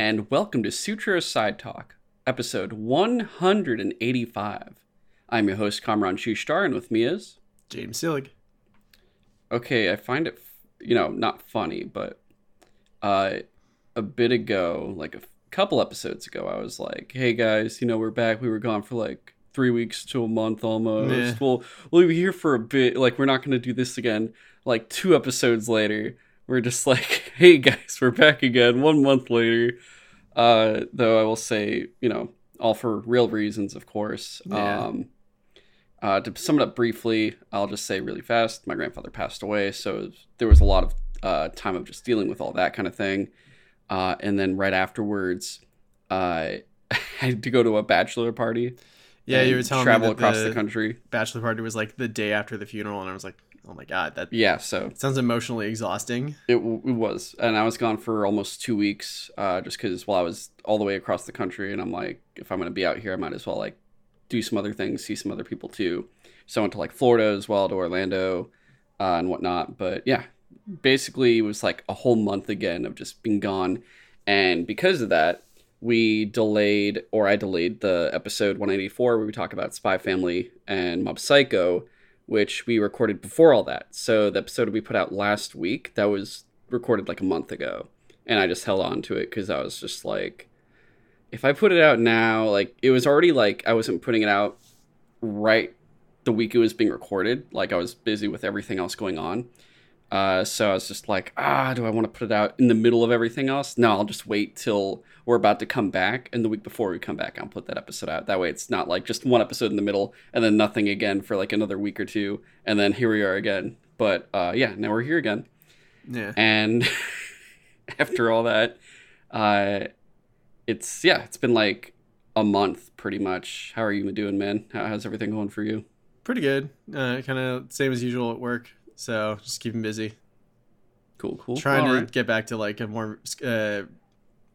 and welcome to Sutro Side Talk, episode 185. I'm your host, Kamron Shushtar, and with me is. James Sillig. Okay, I find it, you know, not funny, but uh, a bit ago, like a couple episodes ago, I was like, hey guys, you know, we're back. We were gone for like three weeks to a month almost. Meh. We'll, we'll be here for a bit. Like, we're not going to do this again. Like, two episodes later, we're just like, hey guys, we're back again one month later. Uh, though I will say, you know, all for real reasons, of course. Yeah. Um, uh, to sum it up briefly, I'll just say really fast my grandfather passed away, so there was a lot of uh, time of just dealing with all that kind of thing. Uh, and then right afterwards, uh, I had to go to a bachelor party. Yeah, you were telling travel me across the, the country. bachelor party was like the day after the funeral, and I was like, oh my god, that Yeah, so sounds emotionally exhausting. It, w- it was, and I was gone for almost two weeks, uh, just because while I was all the way across the country, and I'm like, if I'm gonna be out here, I might as well like do some other things, see some other people too. So I went to like Florida as well, to Orlando, uh, and whatnot. But yeah, basically it was like a whole month again of just being gone, and because of that, we delayed, or I delayed the episode 184 where we talk about Spy Family and Mob Psycho, which we recorded before all that. So the episode we put out last week that was recorded like a month ago, and I just held on to it because I was just like, if I put it out now, like it was already like I wasn't putting it out right the week it was being recorded. Like I was busy with everything else going on. Uh, so I was just like, ah, do I want to put it out in the middle of everything else? No, I'll just wait till we're about to come back, and the week before we come back, I'll put that episode out. That way, it's not like just one episode in the middle and then nothing again for like another week or two, and then here we are again. But uh, yeah, now we're here again, Yeah, and after all that, uh, it's yeah, it's been like a month pretty much. How are you doing, man? How, how's everything going for you? pretty good. Uh, kind of same as usual at work, so just keeping busy. Cool, cool. Trying All to right. get back to like a more uh,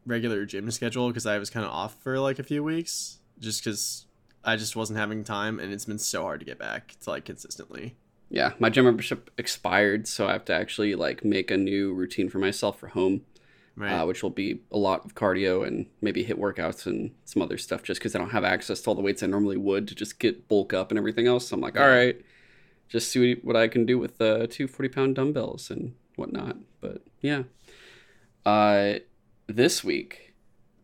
regular gym schedule because I was kind of off for like a few weeks, just because I just wasn't having time, and it's been so hard to get back to like consistently. Yeah, my gym membership expired, so I have to actually like make a new routine for myself for home, Right. uh, which will be a lot of cardio and maybe hit workouts and some other stuff. Just because I don't have access to all the weights I normally would to just get bulk up and everything else, so I'm like, all right, just see what I can do with the two 40 pound dumbbells and whatnot. But yeah, uh, this week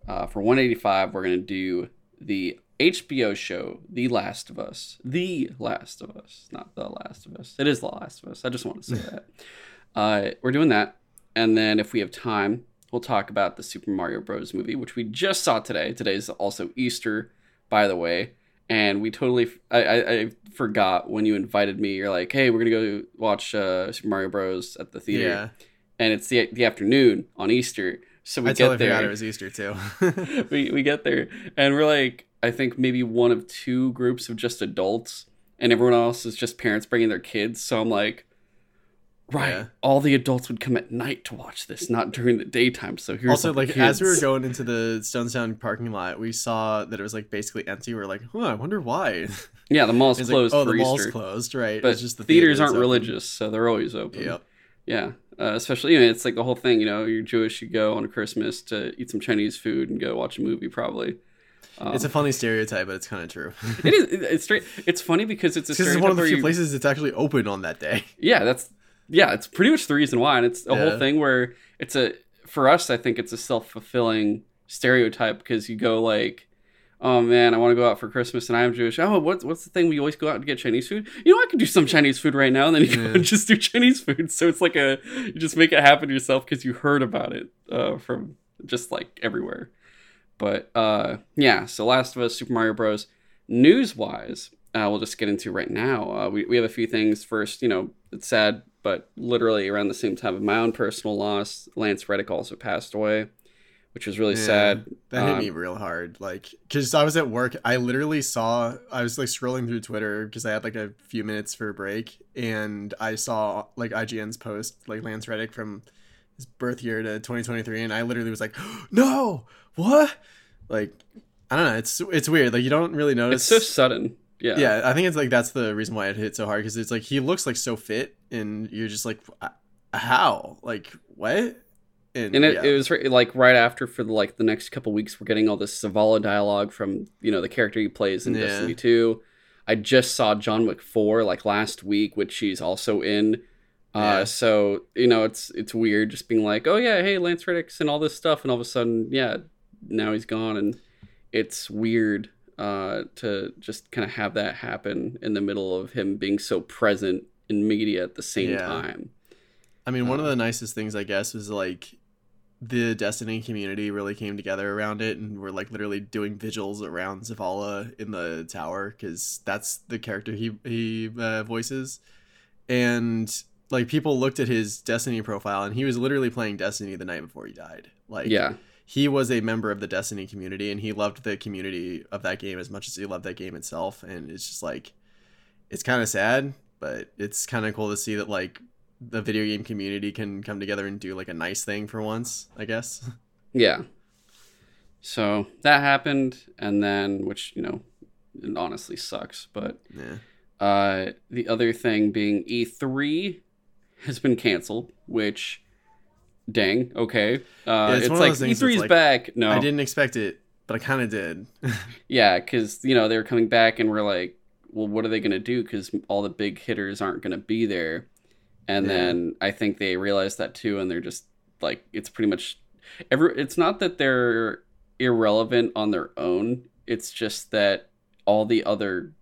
uh, for 185, we're gonna do the HBO show, The Last of Us. The Last of Us, not The Last of Us. It is The Last of Us. I just want to say that. Uh, we're doing that. And then if we have time, we'll talk about the Super Mario Bros. movie, which we just saw today. Today's also Easter, by the way. And we totally, I, I, I forgot when you invited me. You're like, hey, we're going to go watch uh, Super Mario Bros. at the theater. yeah, And it's the, the afternoon on Easter. So we I get totally there forgot it was Easter too. we, we get there and we're like i think maybe one of two groups of just adults and everyone else is just parents bringing their kids so i'm like right Yeah. all the adults would come at night to watch this not during the daytime so here's also like as we were going into the Stone Stonestown parking lot, we saw that it was like basically empty. We are like, huh, I wonder why. yeah the mall's It's like, closed oh, the mall's closed, right? but it's just the theaters theater aren't open. religious so they're always open Yep. yeah uh, especially you know it's like the whole thing you know you're jewish you go on christmas to eat some chinese food and go watch a movie probably um, It's a funny stereotype, but it's kind of true. it is it's straight it's funny because it's a Because it's one of the few you- places that's actually open on that day. yeah that's yeah it's pretty much the reason why and it's a whole thing where it's a for us i think it's a self-fulfilling stereotype because you go like oh man i want to go out for christmas and i'm jewish. Oh what's, what's the thing? We always go out to get chinese food? You know i could do some chinese food right now and then you go Yeah. and just do chinese food. So it's like a you just make it happen yourself because you heard about it uh, from just like everywhere. But uh, yeah so last of us super mario bros. News wise uh, we'll just get into right now. Uh, we, we have a few things. First you know it's sad but literally around the same time of my own personal loss lance reddick also passed away which was really Yeah, sad That hit Um, me real hard. Like, because I was at work, I literally saw, I was like scrolling through Twitter because I had like a few minutes for a break, and I saw like IGN's post, like Lance Reddick from his birth year to 2023, and I literally was like, no, what? Like, I don't know. It's it's weird. Like, you don't really notice. it's so sudden yeah yeah, I think it's like that's the reason why it hit so hard because it's like he looks like so fit, and you're just like, "Uh, how? Like, what? And, and it, yeah. it was like right after for the, like the next couple weeks we're getting all this Zavala dialogue from you know the character he plays in Yeah. Destiny 2. I just saw John Wick 4 like last week, which she's also in. Uh, Yeah. so you know it's it's weird just being like, oh yeah, hey Lance Reddick's and all this stuff, and all of a sudden, yeah, now he's gone, and it's weird uh, to just kind of have that happen in the middle of him being so present in media at the same Yeah. time. I mean, one of Um, the nicest things, I guess, was like the Destiny community really came together around it, and we're like literally doing vigils around Zavala in the tower because that's the character he he uh, voices, and like people looked at his Destiny profile, and he was literally playing Destiny the night before he died. Like, Yeah, he was a member of the Destiny community, and he loved the community of that game as much as he loved that game itself. And it's just like, it's kind of sad, but it's kind of cool to see that like the video game community can come together and do like a nice thing for once. I guess. Yeah. So that happened, and then, which, you know, it honestly sucks. But Yeah. uh, the other thing being E3 has been canceled, which, dang, okay. Uh, it's it's of like those things E3's that's like, back. No. I didn't expect it, but I kind of did. Yeah, because, you know, they were coming back, and we're like, well, what are they going to do? Because all the big hitters aren't going to be there. And Yeah. then I think they realized that too, and they're just like, it's pretty much every. It's not that they're irrelevant on their own. It's just that all the other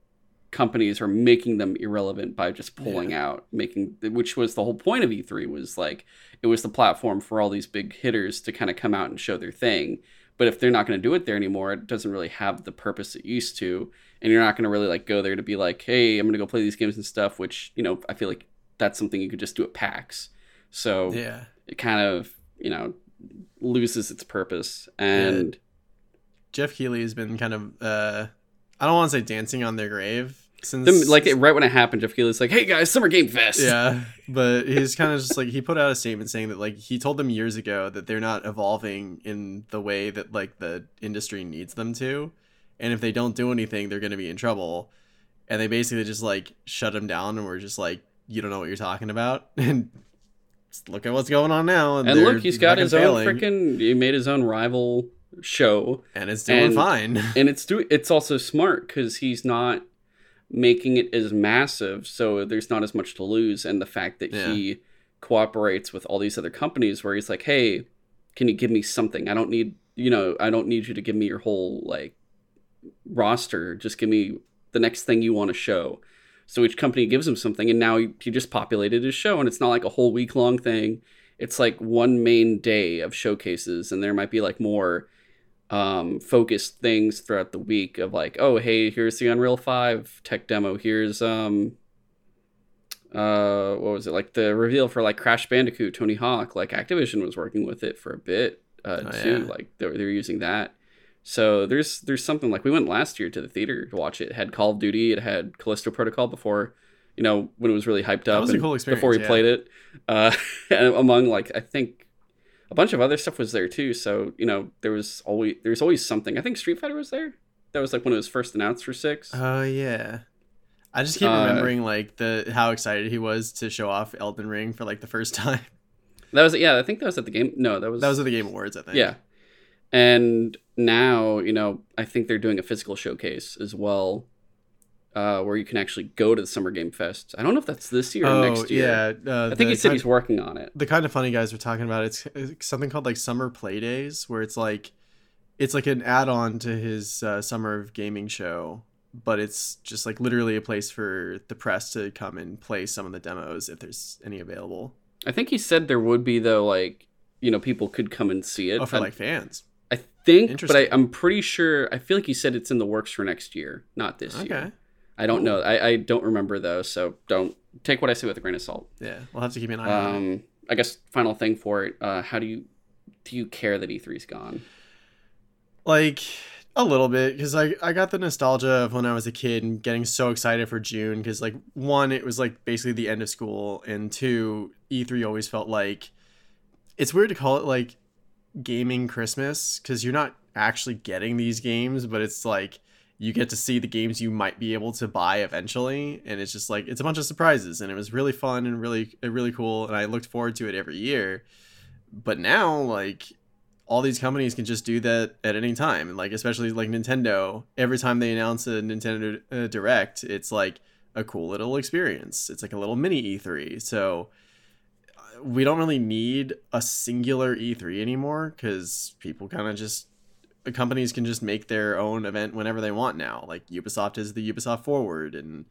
companies are making them irrelevant by just pulling out, making which was the whole point of E3 was like it was the platform for all these big hitters to kind of come out and show their thing. But if they're not going to do it there anymore, it doesn't really have the purpose it used to, and you're not going to really like go there to be like, hey, I'm going to go play these games and stuff. Which you know, I feel like that's something you could just do at PAX. So yeah. it kind of you know loses its purpose and Jeff Keighley has been kind of uh I don't want to say dancing on their grave since Them- like it, right when it happened, Jeff Keighley's like, "Hey guys, Summer Game Fest." yeah but he's kind of just like he put out a statement saying that like he told them years ago that they're not evolving in the way that like the industry needs them to and if they don't do anything they're going to be in trouble and they basically just like shut him down and we're just like you don't know what you're talking about and look at what's going on now and they're look, he's got his failing, own freaking. He made his own rival show, and it's doing and- fine and it's do. It's also smart because he's not making it as massive, so there's not as much to lose. And the fact that he cooperates with all these other companies, where he's like, "Hey, can you give me something? I don't need, you know, I don't need you to give me your whole like roster. Just give me the next thing you want to show." So each company gives him something, and now he, he just populated his show, and it's not like a whole week long thing. It's like one main day of showcases, and there might be like more um, focused things throughout the week of like, oh, hey, here's the Unreal Five tech demo. Here's um, uh, what was it like the reveal for like Crash Bandicoot, Tony Hawk. Like Activision was working with it for a bit uh, Oh, too. yeah. Like they were, they were using that. So there's there's something like we went last year to the theater to watch it. It had Call of Duty. It had Callisto Protocol before, you know, when it was really hyped up. That was a cool experience, before we yeah. played it. Uh, and among like I think a bunch of other stuff was there too. So you know there was always there's always something. I think Street Fighter was there. That was like when it was first announced for six. Oh yeah. I just keep Uh, remembering like the how excited he was to show off Elden Ring for like the first time. that was yeah. I think that was at the game. No, that was That was at the Game Awards, I think. yeah. And now you know I think they're doing a physical showcase as well. Uh, where you can actually go to the Summer Game Fest. I don't know if that's this year or Oh next year. yeah. Uh, I think he said he's working on it. the kind of funny guys were talking about it's, it's something called like Summer Play Days, where it's like it's like an add-on to his uh, summer of gaming show, but it's just like literally a place for the press to come and play some of the demos if there's any available. I think he said there would be though, like you know, people could come and see it. Oh, for I- like fans. I think, but I, I'm pretty sure. I feel like he said it's in the works for next year, not this Okay. year. I don't know. I, I don't remember though, so don't take what I say with a grain of salt. Yeah, we'll have to keep an eye on it. Um, I guess final thing for it. Uh, how do you do you care that E3's gone? like a little bit because I, I got the nostalgia of when i was a kid and getting so excited for june because like one it was like basically the end of school and two e3 always felt like it's weird to call it like gaming christmas because you're not actually getting these games but it's like you get to see the games you might be able to buy eventually and it's just like it's a bunch of surprises and it was really fun and really really cool and i looked forward to it every year. But now like all these companies can just do that at any time like especially like nintendo. Every time they announce a nintendo uh, direct it's like a cool little experience. It's like a little mini e3 so uh, we don't really need a singular e3 anymore because people kind of just companies can just make their own event whenever they want now like ubisoft is the ubisoft forward and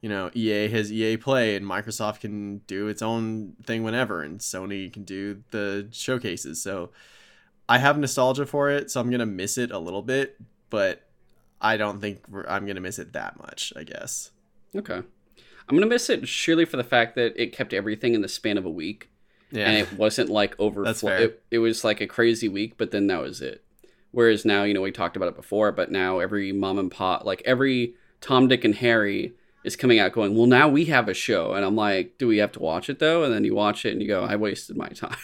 you know, EA has EA Play, and Microsoft can do its own thing whenever, and Sony can do the showcases. So I have nostalgia for it, so I'm gonna miss it a little bit, but I don't think I'm gonna miss it that much. I guess. Okay, I'm gonna miss it surely for the fact that it kept everything in the span of a week, yeah. and it wasn't like overflow. It, it was like a crazy week, but then that was it. Whereas now, you know, we talked about it before, but now every mom and pop, like every Tom, Dick, and Harry is coming out going, well, now we have a show. And I'm like, do we have to watch it though? And then you watch it and you go, I wasted my time.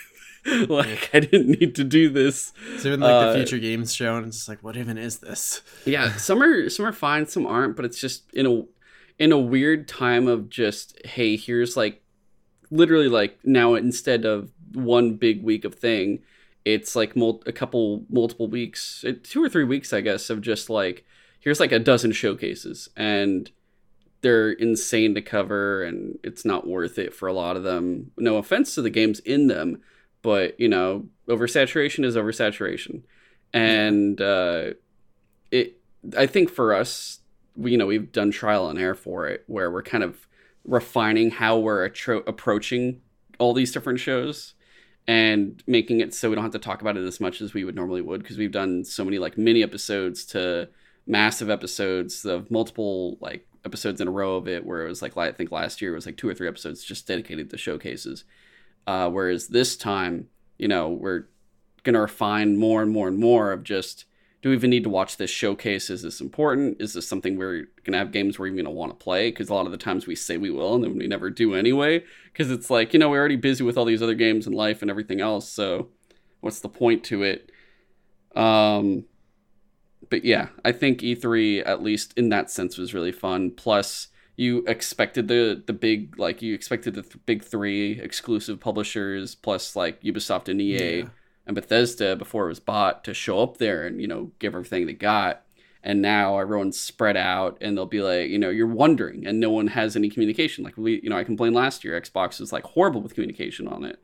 like I didn't need to do this. So even like uh, the future games show, and it's just like, what even is this? yeah, some are some are fine, some aren't, but it's just in a in a weird time of just, hey, here's like literally like now instead of one big week of thing, it's like mul- a couple multiple weeks, two or three weeks, I guess, of just like here's like a dozen showcases and they're insane to cover and it's not worth it for a lot of them. No offense to the games in them, but you know, oversaturation is oversaturation. And uh it I think for us, we, you know, we've done trial and error for it where we're kind of refining how we're attro- approaching all these different shows and making it so we don't have to talk about it as much as we would normally would because we've done so many like mini episodes to massive episodes of multiple like episodes in a row of it where it was like I think last year it was like two or three episodes just dedicated to showcases. Uh, whereas this time, you know, we're gonna refine more and more and more of just do we even need to watch this showcase? Is this important? Is this something we're gonna have games we're even gonna want to play? Because a lot of the times we say we will and then we never do anyway. Because it's like you know we're already busy with all these other games and life and everything else. So what's the point to it? Um, but yeah, I think E3 at least in that sense was really fun. Plus, you expected the the big like you expected the th- big three exclusive publishers plus like Ubisoft and EA yeah. And Bethesda before it was bought to show up there and you know give everything they got. And now everyone's spread out, and they'll be like, you know, you're wondering, and no one has any communication. Like we, you know, I complained last year, Xbox was like horrible with communication on it,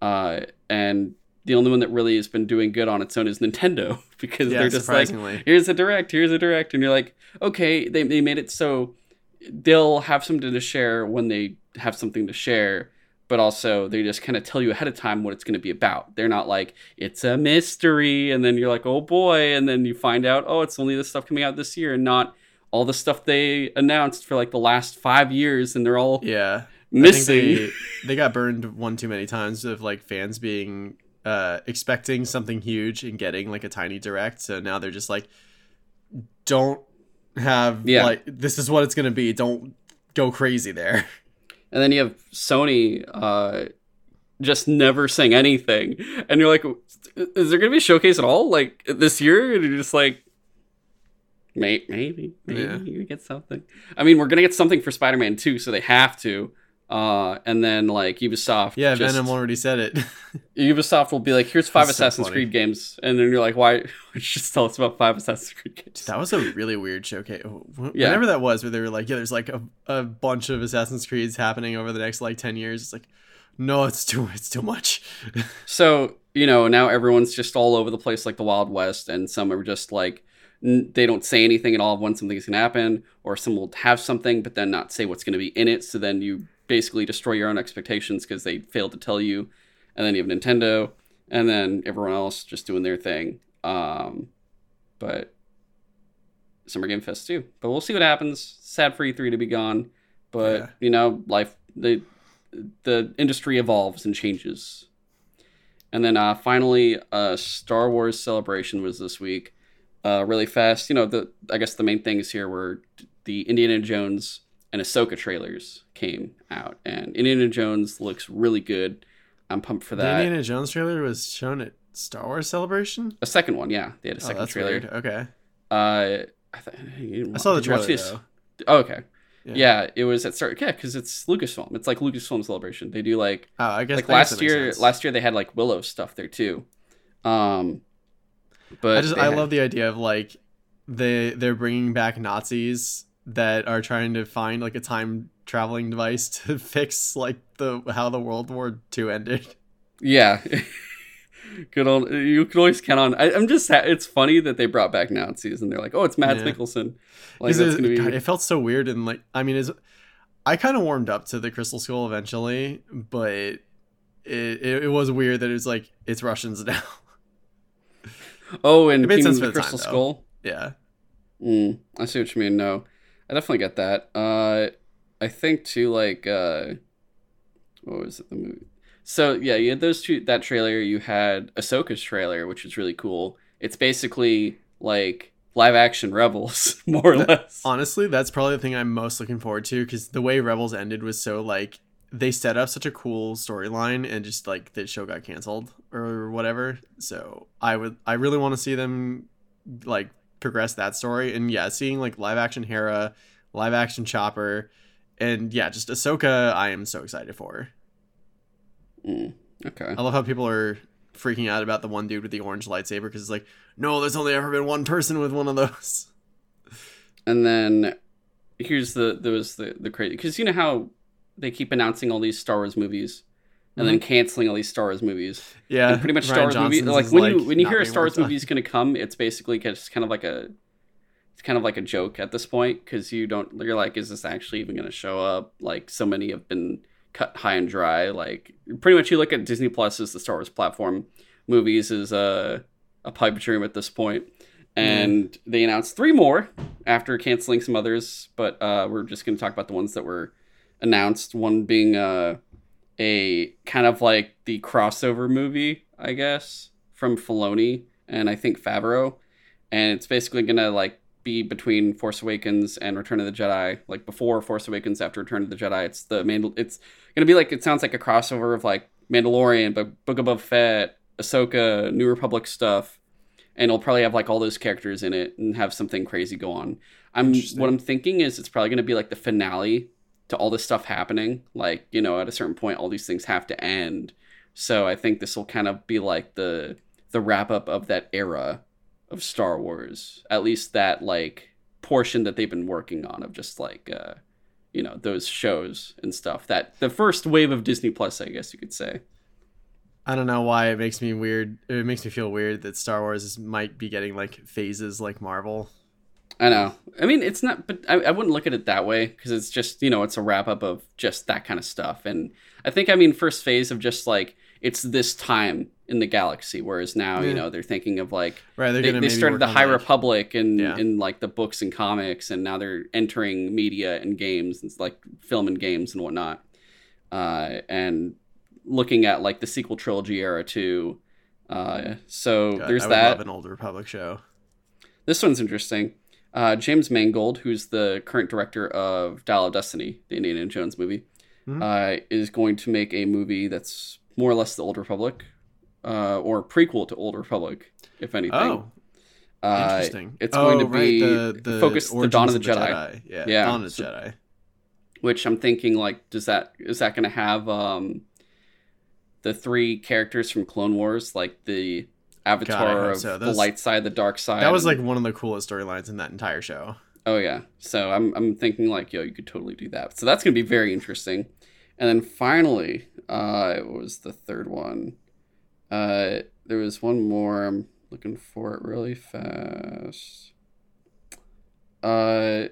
uh, and the only one that really has been doing good on its own is Nintendo because yeah, they're just like, here's a direct, here's a direct, and you're like, okay, they, they made it so they'll have something to share when they have something to share, but also they just kind of tell you ahead of time what it's going to be about. They're not like it's a mystery, and then you're like, oh boy, and then you find out, oh, it's only this stuff coming out this year, and not all the stuff they announced for like the last five years, and they're all yeah missing. They, they got burned one too many times of like fans being uh, expecting something huge and getting like a tiny direct. So now they're just like, don't have yeah. like this is what it's gonna be. Don't go crazy there. And then you have Sony uh, just never saying anything, and you're like, is there gonna be a showcase at all like this year? And you're just like. Maybe, maybe, maybe yeah. you get something. I mean, we're gonna get something for Spider-Man 2, so they have to. Uh, and then like Ubisoft. Yeah, just, Venom already said it. Ubisoft will be like, "Here's five That's Assassin's so Creed games," and then you're like, "Why? just tell us about five Assassin's Creed games." That was a really weird showcase. Whenever yeah. that was, where they were like, "Yeah, there's like a, a bunch of Assassin's Creeds happening over the next like ten years." It's like, no, it's too it's too much. so you know now everyone's just all over the place like the Wild West, and some are just like they don't say anything at all when something's gonna happen, or some will have something but then not say what's gonna be in it. So then you basically destroy your own expectations because they failed to tell you. And then you have Nintendo, and then everyone else just doing their thing. Um, but Summer Game Fest too. But we'll see what happens. Sad for E3 to be gone, but yeah. you know, life the the industry evolves and changes. And then uh, finally, uh, Star Wars Celebration was this week. Uh, really fast. You know, the I guess the main things here were the Indiana Jones and Ahsoka trailers came out, and Indiana Jones looks really good. I'm pumped for that. The Indiana Jones trailer was shown at Star Wars Celebration. A second one, yeah, they had a oh, second oh, trailer. Weird. Okay. Uh, I, th- I saw the trailer though. Oh, okay. Yeah. it was at start. Yeah, because it's Lucasfilm. It's like Lucasfilm Celebration. They do like Oh, I guess like last year. sense. Last year they had like Willow stuff there too. Um, but I just I had- love the idea of like they they're bringing back Nazis that are trying to find like a time traveling device to fix like the how the World War II ended. Yeah. Good old. You can always count on. I, I'm just. It's funny that they brought back Nazis and they're like, oh, it's Mads Yeah. Mikkelsen. Like that's it, gonna be. God, it felt so weird and like I mean is I kind of warmed up to the Crystal Skull eventually, but it, it it was weird that it was like it's Russians now. oh, and it made Kingdom sense the for the time, Crystal though. Skull. yeah. Mm, I see what you mean. No, I definitely get that. Uh, I think too, like, uh, what was it? The movie. So yeah, you had those two. That trailer. You had Ahsoka's trailer, which was really cool. It's basically like live action Rebels, more or That- less. Honestly, that's probably the thing I'm most looking forward to because the way Rebels ended was so like they set up such a cool storyline and just like the show got canceled or whatever. So I would I really want to see them like progress that story and yeah, seeing like live action Hera, live action Chopper, and yeah, just Ahsoka. I am so excited for. Mm, okay. I love how people are freaking out about the one dude with the orange lightsaber because it's like no, there's only ever been one person with one of those. And then here's the there was the the crazy because you know how they keep announcing all these Star Wars movies and then canceling all these Star Wars movies. Yeah, and pretty much Star Wars movies. Like when you when you hear a Star Wars movie is going to come, it's basically just kind of like a it's kind of like a joke at this point because you don't you're like, is this actually even going to show up? Like so many have been cut high and dry. Like pretty much, you look at Disney Plus as the Star Wars platform. Movies is a a pipe dream at this point. And they announced three more after canceling some others, but uh, we're just going to talk about the ones that were announced. One being uh, a kind of like the crossover movie, I guess, from Filoni and I think Favreau, and it's basically gonna like be between Force Awakens and Return of the Jedi, like before Force Awakens, after Return of the Jedi. It's the Mandal- It's gonna be like it sounds like a crossover of like Mandalorian, but Book of Boba Fett, Ahsoka, New Republic stuff, and it'll probably have like all those characters in it and have something crazy go on. I'm what I'm thinking is it's probably gonna be like the finale to all this stuff happening. Like, you know, at a certain point all these things have to end. So I think this will kind of be like the the wrap up of that era of Star Wars. At least that like portion that they've been working on of just like uh you know, those shows and stuff. That the first wave of Disney Plus, I guess you could say. I don't know why it makes me weird. It makes me feel weird that Star Wars might be getting like phases like Marvel. I know. I mean, it's not, but I, I wouldn't look at it that way because it's just, you know, it's a wrap up of just that kind of stuff. And I think, I mean, first phase of just like, it's this time in the galaxy, whereas now, you know, they're thinking of like, Right? They, they started the High like- Republic and Yeah. in like the books and comics, and now they're entering media and games and like film and games and whatnot. Uh, and looking at like the sequel trilogy era too. Uh, so God, there's that. love an old Republic show. This one's interesting. Uh, James Mangold, who's the current director of Dial of Destiny, the Indiana Jones movie, Mhm. uh, is going to make a movie that's more or less the Old Republic, uh, or prequel to Old Republic, if anything. Oh, uh, interesting. It's oh, going to right, be the, the focused the Dawn of the, Jedi, Yeah, Yeah, Dawn of the so- Jedi. which I'm thinking like, does that is that going to have um, the three characters from Clone Wars, like the Avatar of so. the light side, the dark side? That was and- like one of the coolest storylines in that entire show. Oh yeah. So I'm I'm thinking like, yo, you could totally do that. So that's gonna be very interesting. And then finally, uh it was the third one. Uh there was one more. I'm looking for it really fast. Uh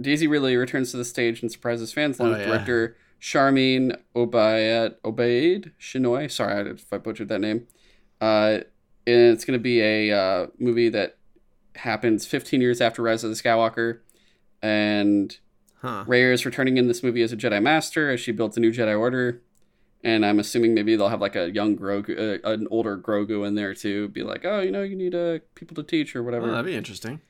Daisy Ridley returns to the stage and surprises fans along Oh, with yeah. director Sharmeen Obayed Obaid Shinoy. Sorry if I butchered that name. Uh and it's going to be a uh, movie that happens 15 years after Rise of the Skywalker, and Huh. Rey is returning in this movie as a Jedi Master as she builds a new Jedi Order. And I'm assuming maybe they'll have like a young Grogu, uh, an older Grogu in there too. Be like, oh, you know, you need uh, people to teach or Oh, whatever. that'd be interesting.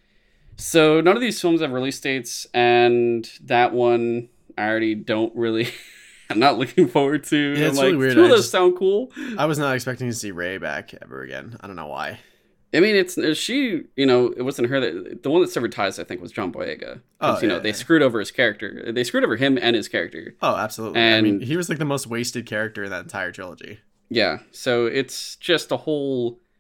So none of these films have release dates, and that one I already don't really. I'm not looking forward to. Yeah, I'm it's like, really weird. Two of I those just- sound cool. I was not expecting to see Rey back ever again. I don't know why. I mean, it's uh, she. You know, it wasn't her that the one that severed ties. I think was John Boyega. Oh, you know, yeah, they yeah. screwed over his character. They screwed over him and his character. Oh, absolutely. I And- mean, he was like the most wasted character in that entire trilogy. Yeah, so it's just a whole.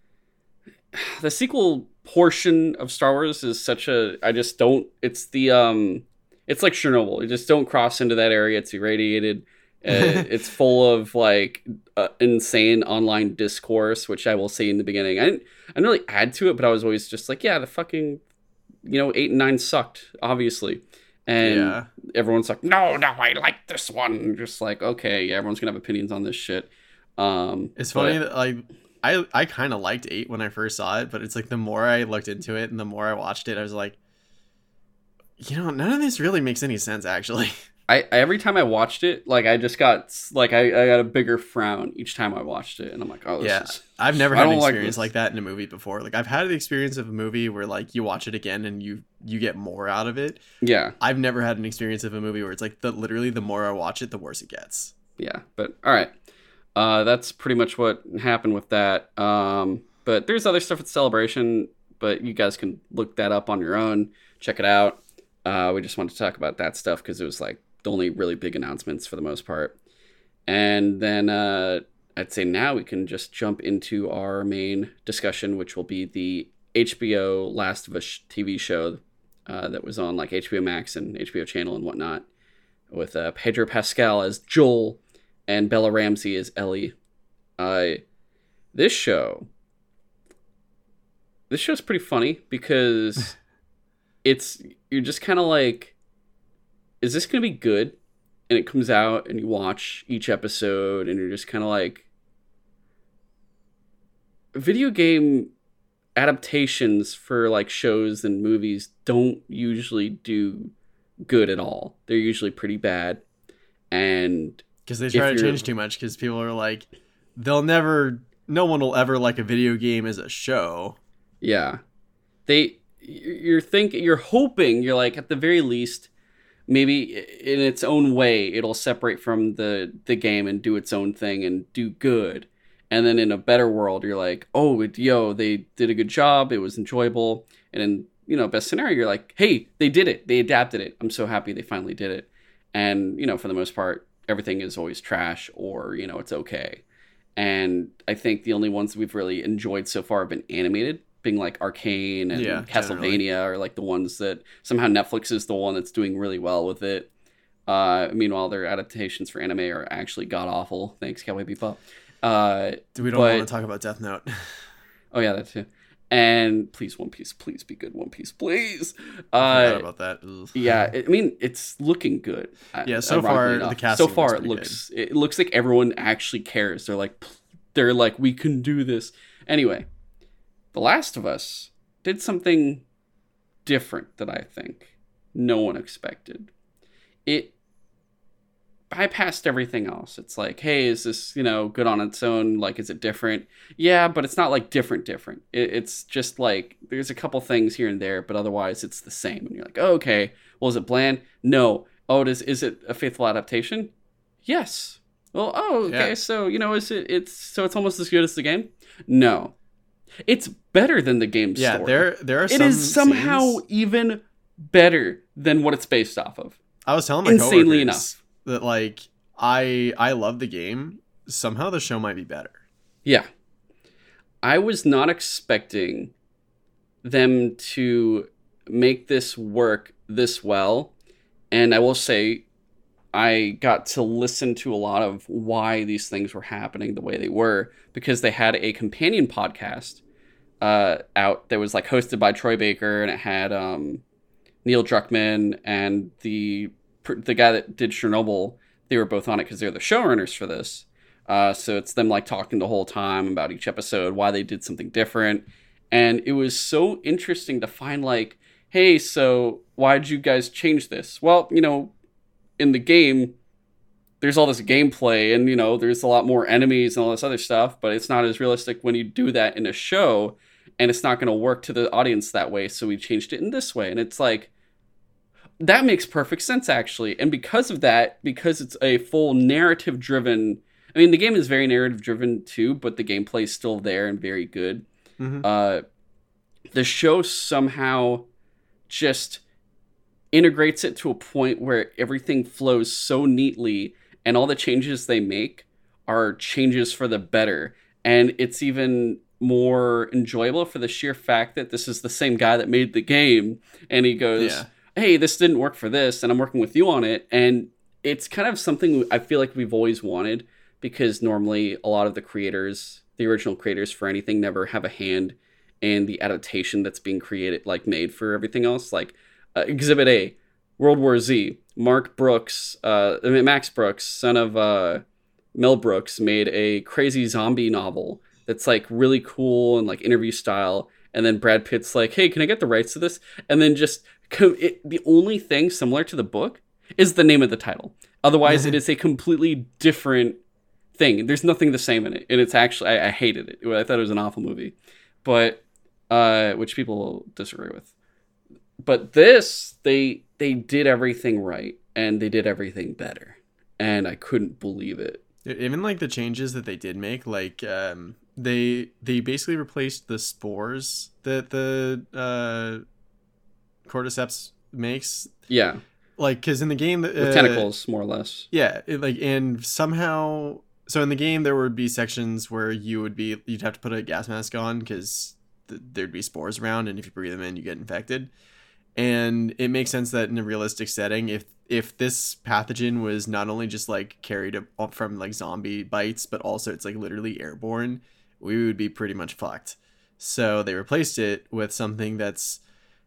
The sequel portion of Star Wars is such a. I just don't. It's the um. It's like Chernobyl. You just don't cross into that area. It's irradiated. It's full of like uh, insane online discourse, which I will say in the beginning. I didn't. I didn't really add to it, but I was always just like, yeah, the fucking, you know, eight and nine sucked, obviously, and yeah. everyone's like, no, no, I like this one. Just like, okay, yeah, everyone's gonna have opinions on this shit. Um, It's but- funny that like I I kind of liked eight when I first saw it, but it's like the more I looked into it and the more I watched it, I was like, you know, none of this really makes any sense actually. I, every time I watched it, like I just got like I, I got a bigger frown each time I watched it, and I'm like, oh, this Yeah. is I've never had an don't like experience like, that in a movie before. Like I've had the experience of a movie where like you watch it again and you you get more out of it. yeah, I've never had an experience of a movie where it's like the literally the more I watch it, the worse it gets. yeah. But all right, uh, that's pretty much what happened with that. Um, but there's other stuff at Celebration, but you guys can look that up on your own, check it out. Uh, we just wanted to talk about that stuff because it was like the only really big announcements for the most part. And then uh, I'd say now we can just jump into our main discussion, which will be the HBO Last of Us TV show uh, that was on like HBO Max and HBO Channel and whatnot, with uh, Pedro Pascal as Joel and Bella Ramsey as Ellie. Uh, this show, this show's pretty funny because it's you're just kind of like, is this gonna be good? And it comes out and you watch each episode and you're just kind of like, video game adaptations for like shows and movies don't usually do good at all. They're usually pretty bad. And Because they try to change too much because people are like, they'll never, no one will ever like a video game as a show. yeah, they you're thinking you're hoping you're like at the very least maybe in its own way it'll separate from the the game and do its own thing and do good. And then in a better world you're like, "Oh, it, yo, they did a good job. It was enjoyable." And in, you know, best scenario you're like, "Hey, they did it. They adapted it. I'm so happy they finally did it." And, you know, for the most part, everything is always trash or, you know, it's okay. And I think the only ones we've really enjoyed so far have been animated, being like Arcane and Yeah, Castlevania are like the ones that somehow Netflix is the one that's doing really well with it. Uh, meanwhile, their adaptations for anime are actually god awful. Thanks, Cowboy Bebop. Uh, Do we don't But- want to talk about Death Note? oh yeah, that too. And please, One Piece, please be good. One Piece, please. I forgot Uh, about that. Ugh. yeah, I mean it's looking good. Yeah, so far, enough. the cast. So far, it looks it looks like everyone actually cares. They're like, they're like, we can do this. Anyway, The Last of Us did something different that I think no one expected. It bypassed everything else. It's like, hey, is this you know good on its own? Like, is it different? Yeah, but it's not like different, different. It, it's just like there's a couple things here and there, but otherwise it's the same. And you're like, oh, okay, well, is it bland? No. Oh, it is. Is it a faithful adaptation? Yes. Well, oh, okay. Yeah. So you know, is it? It's so it's almost as good as the game. No, it's better than the game Yeah, story. there there are It is somehow scenes- even better than what it's based off of. I was telling my insanely enough. that like I I love the game. Somehow the show might be better. Yeah. I was not expecting them to make this work this well. And I will say, I got to listen to a lot of why these things were happening the way they were because they had a companion podcast uh, out that was like hosted by Troy Baker and it had um, Neil Druckmann and the the guy that did Chernobyl. They were both on it because they're the showrunners for this. Uh, so it's them like talking the whole time about each episode, why they did something different. And it was so interesting to find like, hey, so why did you guys change this? Well, you know, in the game, there's all this gameplay and, you know, there's a lot more enemies and all this other stuff, but it's not as realistic when you do that in a show and it's not going to work to the audience that way. So we changed it in this way. And it's like, that makes perfect sense actually. And because of that, because it's a full narrative driven I mean, the game is very narrative driven too, but the gameplay is still there and very good. Mhm. Uh, the show somehow just integrates it to a point where everything flows so neatly and all the changes they make are changes for the better. And it's even more enjoyable for the sheer fact that this is the same guy that made the game. And he goes Yeah. hey this didn't work for this and i'm working with you on it. And it's kind of something i feel like we've always wanted because normally a lot of the creators the original creators for anything never have a hand in the adaptation that's being created like made for everything else. Like uh, exhibit a world war z. Mark brooks uh, max brooks son of uh, mel brooks made a crazy zombie novel that's like really cool and like interview style. And then brad pitt's like hey can i get the rights to this? And then just co- it, the only thing similar to the book is the name of the title. Otherwise it is a completely different thing. There's nothing the same in it. And it's actually i, I hated it. I thought it was an awful movie. But uh which people disagree with but this they they did everything right and they did everything better and i couldn't believe it Even like the changes that they did make, like um, they they basically replaced the spores that the uh, cordyceps makes. yeah Like, because in the game, uh, with tentacles more or less Yeah, it, like and somehow, so in the game there would be sections where you would be you'd have to put a gas mask on because th- there'd be spores around, and if you breathe them in, you get infected. And it makes sense that in a realistic setting, if if this pathogen was not only just like carried up from like zombie bites, but also it's like literally airborne, we would be pretty much fucked. So they replaced it with something that's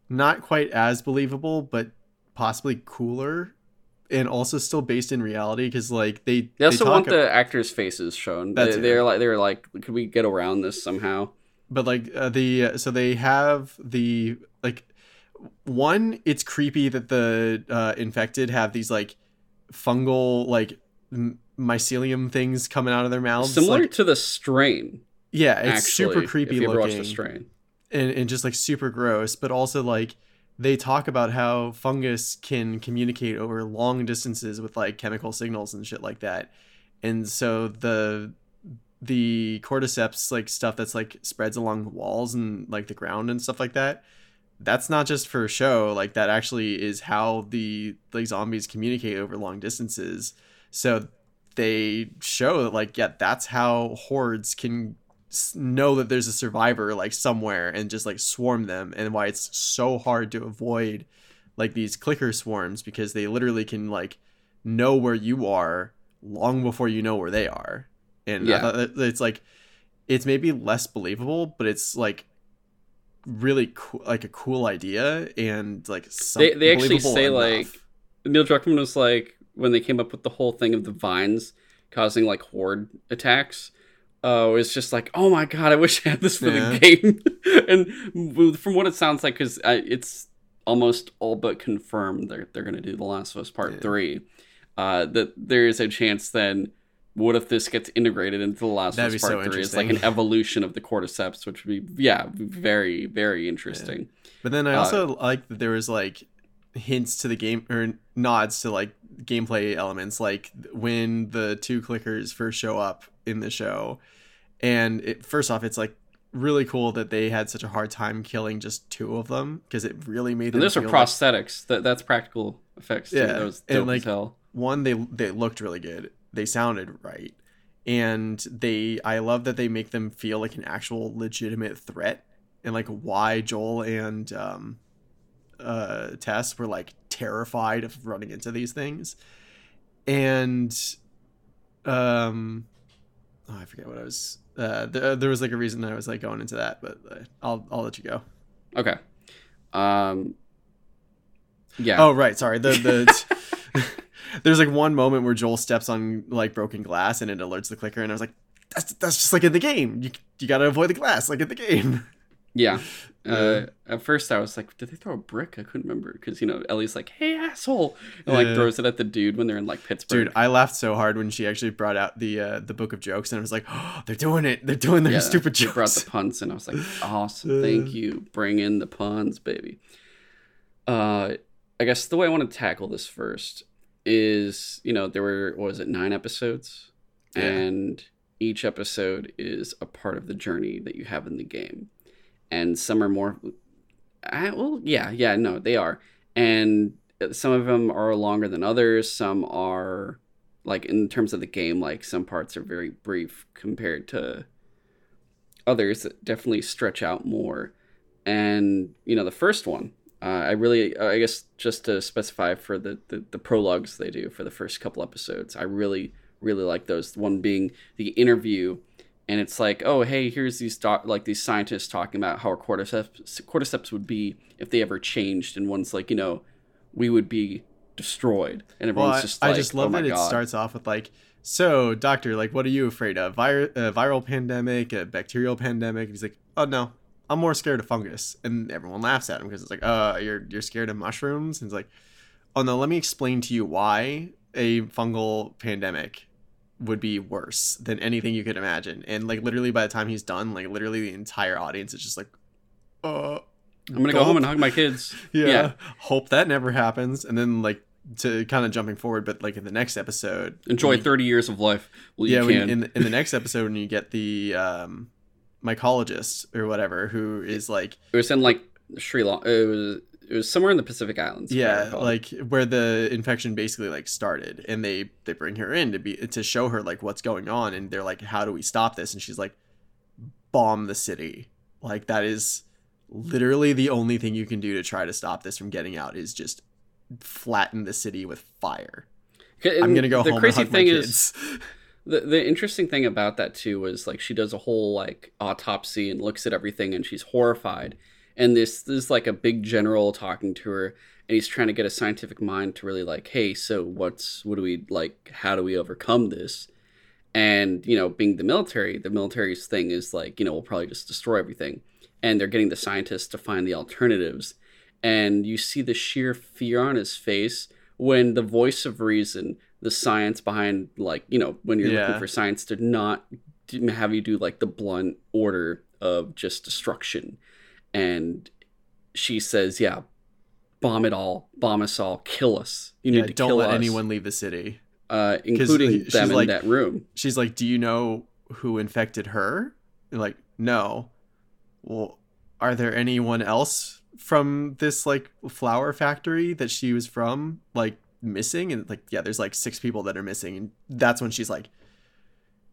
not quite as believable, but possibly cooler, and also still based in reality. Because like they they also talk want ab- the actors faces shown That's They they are like they're like could we get around this somehow but like uh, the uh, so they have the like one it's creepy that the uh infected have these like fungal like m- mycelium things coming out of their mouths similar like, to the strain yeah it's actually, super creepy if you watched the strain. and, and just like super gross but also like they talk about how fungus can communicate over long distances with like chemical signals and shit like that. And so the the cordyceps like stuff that's like spreads along the walls and like the ground and stuff like that that's not just for show like that actually is how the like zombies communicate over long distances so they show that like yeah that's how hordes can know that there's a survivor like somewhere and just like swarm them and why it's so hard to avoid like these clicker swarms because they literally can like know where you are long before you know where they are and I Yeah. thought that- it's like it's maybe less believable but it's like really cool like a cool idea and like some, they, they actually say enough. like neil druckmann was like when they came up with the whole thing of the vines causing like horde attacks uh, it's just like oh my god i wish i had this for Yeah. the game and from what it sounds like because it's almost all but confirmed they're, they're going to do the last of us part Yeah. 3 uh, that there is a chance then what if this gets integrated into the last That'd of us be so part 3 it's like an evolution of the cordyceps which would be yeah very very interesting But then I Uh, also like that there was like hints to the game or nods to like gameplay elements, like when the two clickers first show up in the show. And it, first off, it's like really cool that they had such a hard time killing just two of them because it really made them. And those are feel like- prosthetics. That that's practical effects. Too. Yeah, that was and, dope like, as hell. one they they looked really good they sounded right and they i love that they make them feel like an actual legitimate threat and like why joel and um uh tess were like terrified of running into these things and um oh i forget what i was uh th- there was like a reason i was like going into that but uh, i'll i'll let you go Okay. Um. Yeah. Oh right, sorry. The the there's like one moment where Joel steps on like broken glass and it alerts the clicker, and I was like, that's that's just like in the game. You you gotta avoid the glass like in the game. Yeah. Uh, at first, I was like, "Did they throw a brick?" I couldn't remember because you know Ellie's like, "Hey, asshole!" and like Yeah. throws it at the dude when they're in like Pittsburgh. Dude, I laughed so hard when she actually brought out the uh, the book of jokes, and I was like, oh, they're doing it. They're doing their yeah, stupid she jokes. brought the puns, and I was like, "Awesome, thank you. Bring in the puns, baby." Uh, I guess the way I want to tackle this first is, you know, there were what was it nine episodes, Yeah. and each episode is a part of the journey that you have in the game, and some are more I, well, yeah, yeah, no, they are, and some of them are longer than others. Some are like in terms of the game, like some parts are very brief compared to others that definitely stretch out more. And you know, the first one, uh, I really, I guess, just to specify for the, the the prologues they do for the first couple episodes, I really, really like those. One being the interview and it's like, oh, hey, here's these doc- like these scientists talking about how our cordyceps cordyceps would be if they ever changed, and one's like, you know, we would be destroyed, and everyone's well, I, just like, I just love oh that it God. starts off with like, so doctor, like, what are you afraid of? Vir- a viral pandemic, a bacterial pandemic? And he's like, oh no, I'm more scared of fungus, and everyone laughs at him because it's like, uh, you're you're scared of mushrooms, and it's like, oh no, let me explain to you why a fungal pandemic would be worse than anything you could imagine. And like literally by the time he's done, like literally the entire audience is just like, uh I'm gonna go home and hug my kids. yeah, Yeah. Hope that never happens. And then like to kind of jumping forward, but like in the next episode, Enjoy you- 30 years of life. Well, you yeah, when, can. in in the next episode when you get the um mycologist or whatever who is like it was in like Sri Lanka. It was it was somewhere in the Pacific Islands. yeah like where the infection basically like started and they they bring her in to be to show her like what's going on and they're like how do we stop this and she's like bomb the city like that is literally the only thing you can do to try to stop this from getting out is just flatten the city with fire i'm gonna go the home crazy and hug thing my is the the interesting thing about that too was like she does a whole like autopsy and looks at everything and she's horrified. And this, this is like a big general talking to her and he's trying to get a scientific mind to really like hey so what's what do we like how do we overcome this? And you know being the military the military's thing is like you know we'll probably just destroy everything. And they're getting the scientists to find the alternatives. And you see the sheer fear on his face when the voice of reason the science behind like you know when you're Yeah. looking for science to not have you do like the blunt order of just destruction. And she says yeah bomb it all bomb us all kill us. You need yeah, to don't let us. anyone leave the city. Uh, including them in like- that room. she's like do you know who infected her? They're like no. Well are there anyone else from this like flower factory that she was from? Like missing and like yeah there's like six people that are missing and that's when she's like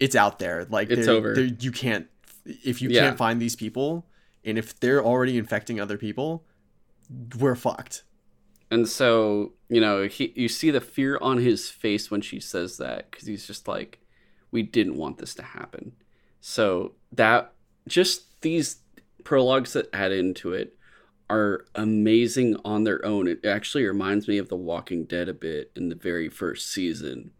it's out there like It's over. you can't if you Yeah. can't find these people and if they're already infecting other people we're fucked And so, you know, he you see the fear on his face when she says that cuz he's just like we didn't want this to happen. So, that just these prologues that add into it are amazing on their own. It actually reminds me of The Walking Dead a bit in the very first season.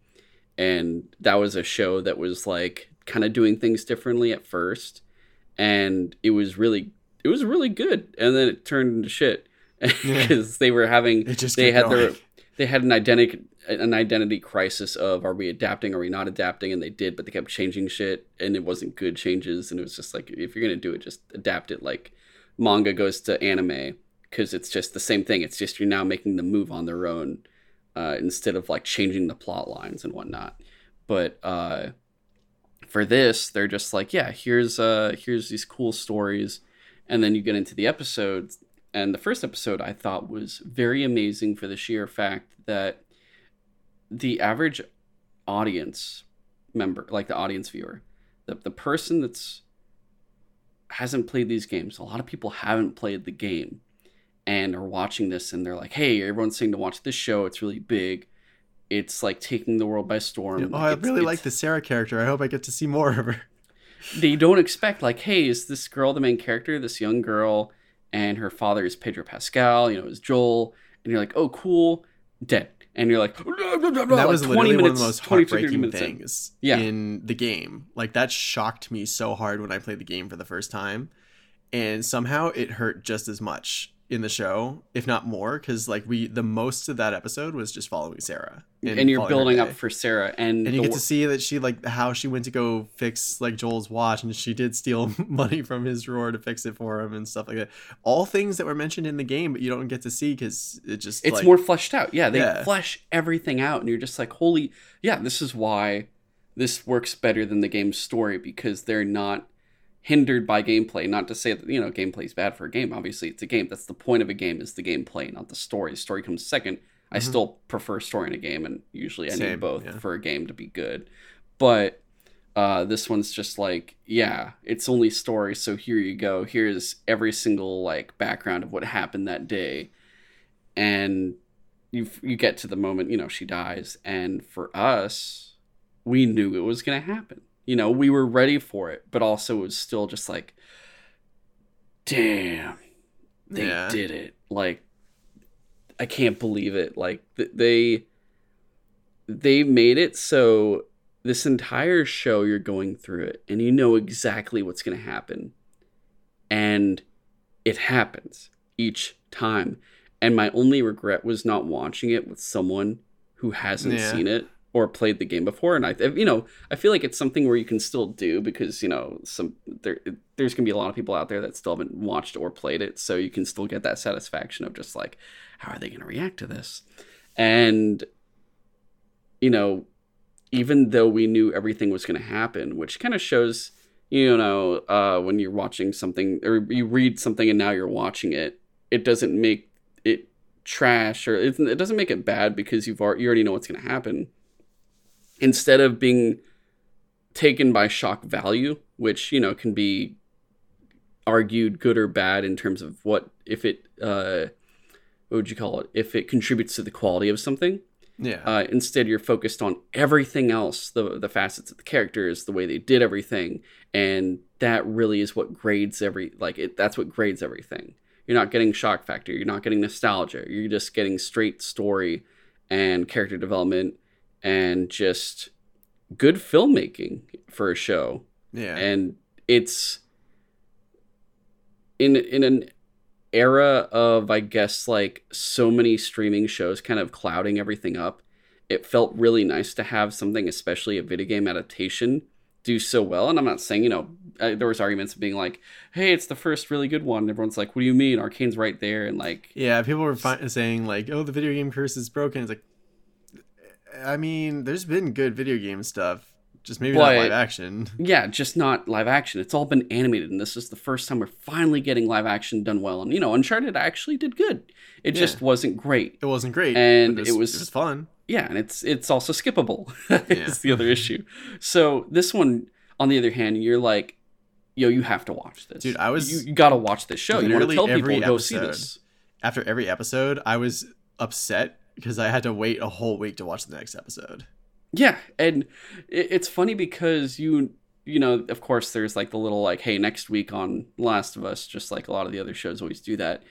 And that was a show that was like kind of doing things differently at first. And it was really it was really good. And then it turned into shit. Because they were having they had their they had an identity an identity crisis of are we adapting? Are we not adapting? And they did but they kept changing shit. And it wasn't good changes. And it was just like if you're gonna do it just adapt it like manga goes to anime because it's just the same thing. It's just you're now making them move on their own uh, instead of like changing the plot lines and whatnot. But uh for this they're just like yeah here's uh here's these cool stories. And then you get into the episodes and the first episode I thought was very amazing for the sheer fact that the average audience member, like the audience viewer, the, the person that's hasn't played these games, a lot of people haven't played the game and are watching this and they're like, hey, everyone's saying to watch this show. It's really big. It's like taking the world by storm. oh i really like the sarah character. I hope i get to see more of her. They don't expect like hey is this girl the main character? This young girl and her father is pedro pascal you know is joel. And you're like oh cool. Dead and you're like that was literally one of the most 20, 30 heartbreaking minutes in. things Yeah. in the game. Like that shocked me so hard when I played the game for the first time, and somehow it hurt just as much in the show, if not more, because like we the most of that episode was just following Sarah, and, you're building up for sarah and, And you get wor- to see that she like how she went to go fix like Joel's watch, and she did steal money from his drawer to fix it for him and stuff like that. All things that were mentioned in the game, but you don't get to see because it just it's like, more fleshed out yeah they Yeah. flesh everything out and you're just like holy yeah this is why this works better than the game's story because they're not hindered by gameplay. Not to say that you know gameplay is bad for a game. Obviously, it's a game. That's the point of a game is the gameplay, not the story. The story comes second. I still prefer story in a game, and usually I need Mm-hmm. Both yeah. for a game to be good. But uh, this one's just like, yeah, it's only story. So here you go. Here's every single like background of what happened that day, and you you get to the moment you know she dies, and for us, we knew it was gonna happen. You know, we were ready for it, but also it was still just like, damn, they Yeah. did it. Like, I can't believe it. Like th- they they made it so this entire show you're going through it and you know exactly what's going to happen and it happens each time and my only regret was not watching it with someone who hasn't Yeah. seen it or played the game before and i you know i feel like it's something where you can still do because you know some there there's going to be a lot of people out there that still haven't watched or played it so you can still get that satisfaction of just like how are they going to react to this? And you know even though we knew everything was going to happen which kind of shows you know uh, when you're watching something or you read something and now you're watching it it doesn't make it trash or it, it doesn't make it bad because you've already, you already know what's going to happen instead of being taken by shock value which you know can be argued good or bad in terms of what if it uh what would you call it if it contributes to the quality of something Yeah. uh, instead, you're focused on everything else the the facets of the characters, the way they did everything, and that really is what grades every like it. That's what grades everything. You're not getting shock factor. You're not getting nostalgia. You're just getting straight story and character development and just good filmmaking for a show yeah. and it's in in an era of I guess like so many streaming shows kind of clouding everything up. It felt really nice to have something, especially a video game adaptation, do so well. And I'm not saying you know uh, there was arguments of being like, "Hey, it's the first really good one." And everyone's like, "What do you mean? Arcane's right there." And like, Yeah, people were fi- saying like, "Oh, the video game curse is broken." It's like, I mean, there's been good video game stuff, just maybe But- not live action. yeah, just not live action. It's all been animated, and this is the first time we're finally getting live action done well. And you know, Uncharted actually did good. It Yeah. just wasn't great. It wasn't great, And it was- it was fun. yeah and it's it's also skippable Yeah. is the other issue so this one on the other hand you're like yo you have to watch this Dude, I was- you, you gotta watch this show you want to tell people every go see episode. this After every episode, I was upset because I had to wait a whole week to watch the next episode. yeah and it, it's funny because you you know of course there's like the little like hey next week on last of us just like a lot of the other shows always do that.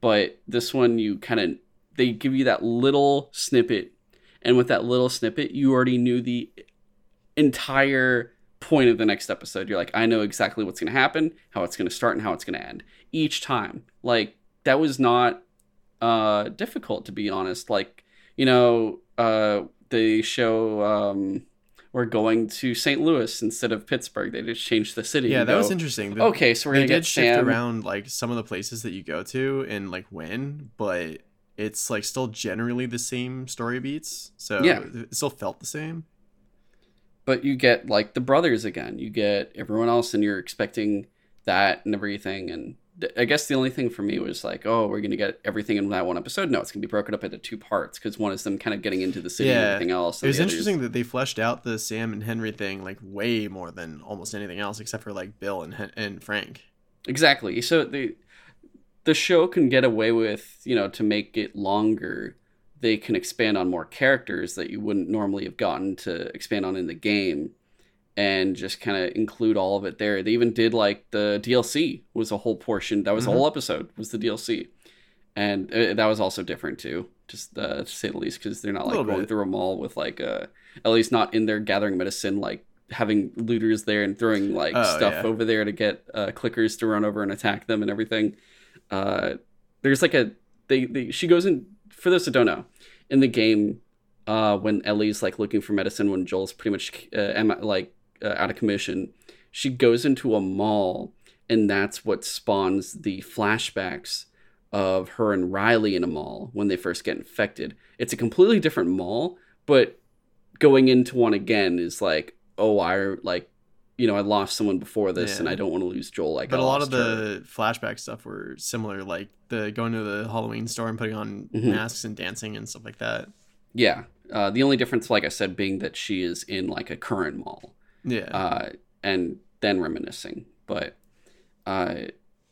But this one you kind of they give you that little snippet and with that little snippet you already knew the entire point of the next episode. You're like i know exactly what's going to happen how it's going to start and how it's going to end. Each time. Like that was not uh difficult to be honest like you know uh they show um we're going to st louis instead of pittsburgh they just changed the city Yeah, that go, was interesting. The- okay so we're gonna get shift Sam. around like some of the places that you go to and like when, but it's like still generally the same story beats. So Yeah. it still felt the same. but you get like the brothers again you get everyone else and you're expecting that and everything and i guess the only thing for me was like oh we're gonna get everything in that one episode no it's gonna be broken up into two parts because one is them kind of getting into the city and everything else It was the other is- interesting that they fleshed out the Sam and Henry thing like way more than almost anything else, except for like Bill and and Frank. Exactly. So the the show can get away with, you know, to make it longer, they can expand on more characters that you wouldn't normally have gotten to expand on in the game and just kind of include all of it there. They even did like the DLC was a whole portion. That was a Mhm. whole episode was the DLC. And uh, that was also different too, just uh, to say the least, because they're not like going bit. through them all with like, uh, at least not in there gathering medicine, like having looters there and throwing like Oh, stuff yeah. over there to get uh, clickers to run over and attack them and everything. Uh, there's like a they, they she goes in for those that don't know in the game uh, when Ellie's like looking for medicine when Joel's pretty much uh, am- like uh, out of commission, she goes into a mall and that's what spawns the flashbacks of her and Riley in a mall when they first get infected. It's a completely different mall, but going into one again is like, oh, I like you know, I lost someone before this, Yeah. and I don't want to lose Joel. Like, but I a lot of her. the flashback stuff were similar, like the going to the Halloween store and putting on Mhm. masks and dancing and stuff like that. yeah. Uh, the only difference, like I said, being that she is in like a current mall. Yeah, uh, and then reminiscing. But uh,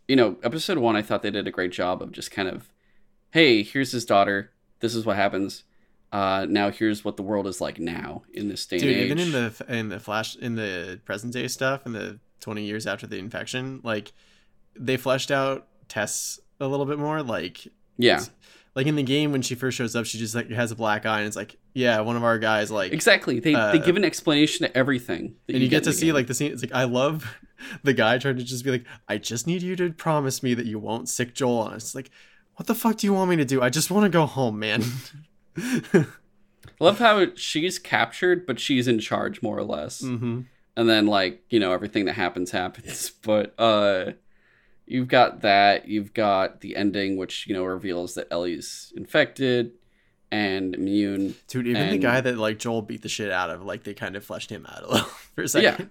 you know, episode one, I thought they did a great job of just kind of, hey, here's his daughter. This is what happens. Uh, now here's what the world is like now in this day dude. and age. Even in the in the flash in the present day stuff in the twenty years after the infection, like they fleshed out Tess a little bit more. Like yeah, like in the game when she first shows up, she just like has a black eye and it's like, yeah, one of our guys like exactly. They uh, they give an explanation to everything, and you, get, in to see game. like the scene. It's like I love the guy trying to just be like, I just need you to promise me that you won't sick Joel on us. It's like, what the fuck do you want me to do? I just want to go home, man. I love how she's captured, but she's in charge more or less. hmm and then like you know everything that happens happens but uh you've got that. You've got the ending which you know reveals that ellie's infected and immune. Dude, even the guy that like Joel beat the shit out of, like they kind of fleshed him out a little for a second.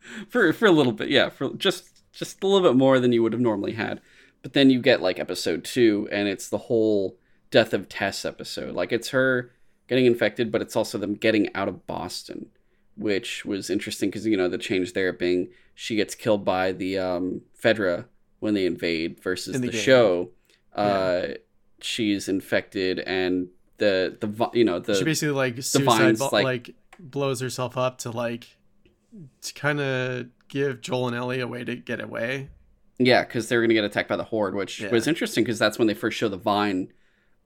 Yeah, for for a little bit yeah. For just just a little bit more than you would have normally had. But then you get like episode two and it's the whole death of tess episode. Like it's her getting infected but it's also them getting out of boston which was interesting because you know the change there being she gets killed by the um fedra when they invade versus In the, the show uh she's infected and the the you know the she basically like suicide bo- like- like, blows herself up to like to kind of give Joel and Ellie a way to get away. Yeah, because they're gonna get attacked by the horde, which Yeah. was interesting because that's when they first show the vine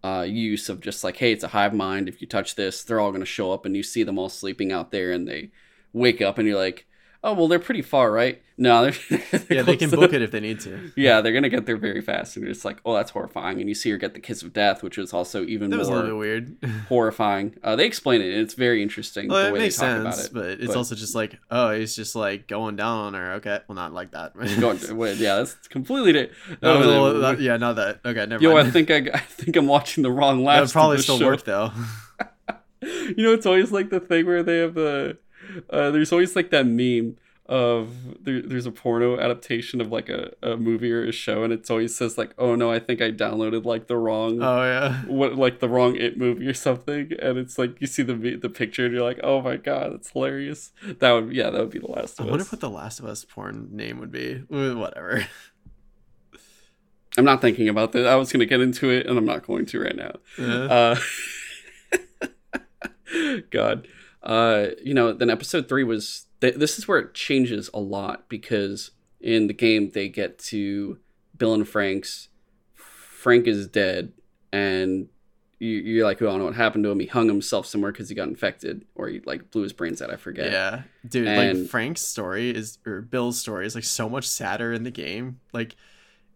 uh, use of just like, hey, it's a hive mind. If you touch this, they're all gonna show up, and you see them all sleeping out there, and they wake up, and you're like, oh well, they're pretty far, right? No, they're, they're Yeah, they can book it if they need to. Yeah, they're gonna get there very fast, and you're just like, oh, that's horrifying. And you see her get the kiss of death, which was also even That was a little more weird. horrifying. Uh, they explain it, and it's very interesting well, the it way makes they talk sense, about it. but it's but- also just like, oh, he's just like going down on her. Okay, well, not like that. Going- wait, yeah, that's completely. Di- That was a Oh, that- yeah, not that. Okay, never Yo, I think I, I think I'm watching the wrong last. that probably still show. work though. You know, it's always like the thing where they have the. Uh, there's always like that meme of there, there's a porno adaptation of like a, a movie or a show, and it's always says like, "Oh no, I think I downloaded like the wrong." oh yeah. what like the wrong it movie or something and it's like you see the the picture and you're like oh my god that's hilarious that would yeah that would be the last I wonder us what the Last of Us porn name would be. Whatever. i'm not thinking about that i was gonna get into it and i'm not going to right now Uh, Uh, God, uh, you know, then episode three was th- this is where it changes a lot because in the game they get to Bill and Frank's. Frank is dead, and you, you're like, oh, I don't know what happened to him. He hung himself somewhere because he got infected, or he like blew his brains out. I forget. yeah, dude. And- like Frank's story is, or Bill's story is like so much sadder in the game. Like,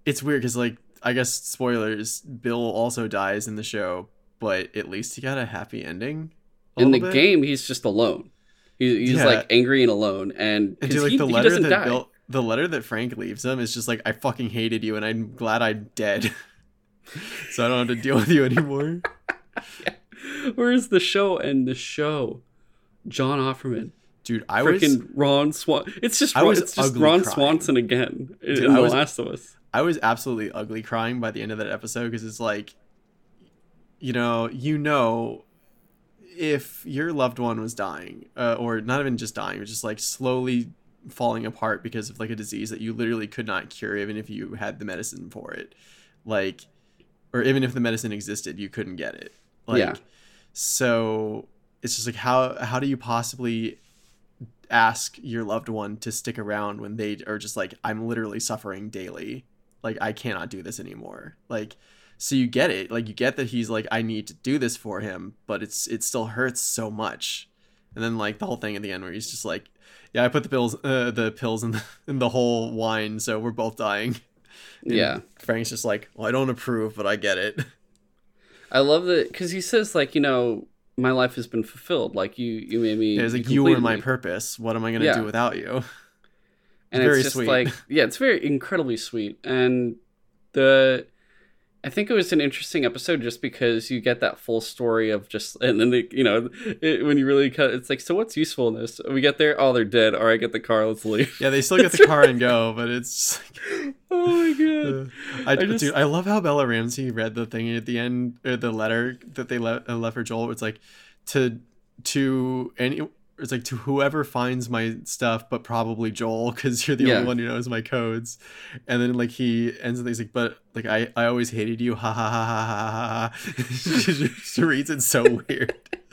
it's weird because like I guess spoilers. Bill also dies in the show, but at least he got a happy ending. In the bit. game, he's just alone. He, he's Yeah. like angry and alone, and and dude, like he, the he letter doesn't that die. Bill, the letter that Frank leaves him is just like, I fucking hated you, and I'm glad I'm dead. so I don't have to deal with you anymore. Where's the show and the show? John Offerman. Dude, I was Ron Swan. It's just I Ron, was it's just Ron crying. Swanson again in, Dude, in I The was- Last of Us. I was absolutely ugly crying by the end of that episode because it's like, you know, you know, if your loved one was dying, uh, or not even just dying, but just like slowly falling apart because of like a disease that you literally could not cure, even if you had the medicine for it, like, or even if the medicine existed, you couldn't get it. Like, Yeah. so it's just like how how do you possibly ask your loved one to stick around when they are just like i'm literally suffering daily like i cannot do this anymore like so you get it like you get that he's like i need to do this for him but it's it still hurts so much and then like the whole thing at the end where he's just like yeah i put the pills uh, the pills in the, in the whole wine so we're both dying And Yeah. frank's just like well i don't approve but i get it I love that because he says like you know my life has been fulfilled. Like you you made me. yeah, it's like you you were my me." purpose what am i gonna Yeah. do without you and very it's just sweet. like yeah, it's very incredibly sweet. And the I think it was an interesting episode just because you get that full story of just, and then they, you know, it, when you really cut, it's like, so what's useful in this? We get there, oh, they're dead. All right, get the car, let's leave. Yeah, they still get the car and go, but it's. oh my god! Uh, I, I just... dude, I love how Bella Ramsey read the thing at the end, or the letter that they left uh, left for Joel. It's like to to any it's like to whoever finds my stuff, but probably Joel, because you're the yeah. only one who knows my codes. And then like he ends and he's like, but like I, I always hated you, ha ha ha ha ha ha. she reads it so weird.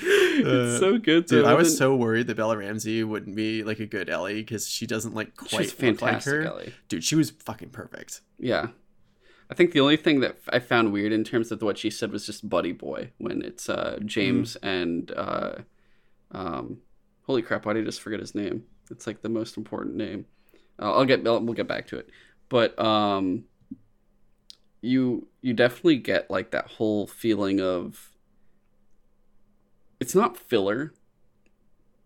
it's uh, so good, dude. I was so worried that Bella Ramsey wouldn't be like a good Ellie because she doesn't like quite look like her. Ellie. Dude, she was fucking perfect. Yeah, I think the only thing that I found weird in terms of what she said was just buddy boy when it's uh, James mm. and. Uh, um, holy crap! Why did I just forget his name? It's like the most important name. Uh, I'll get we'll get back to it, but um, you you definitely get like that whole feeling of it's not filler,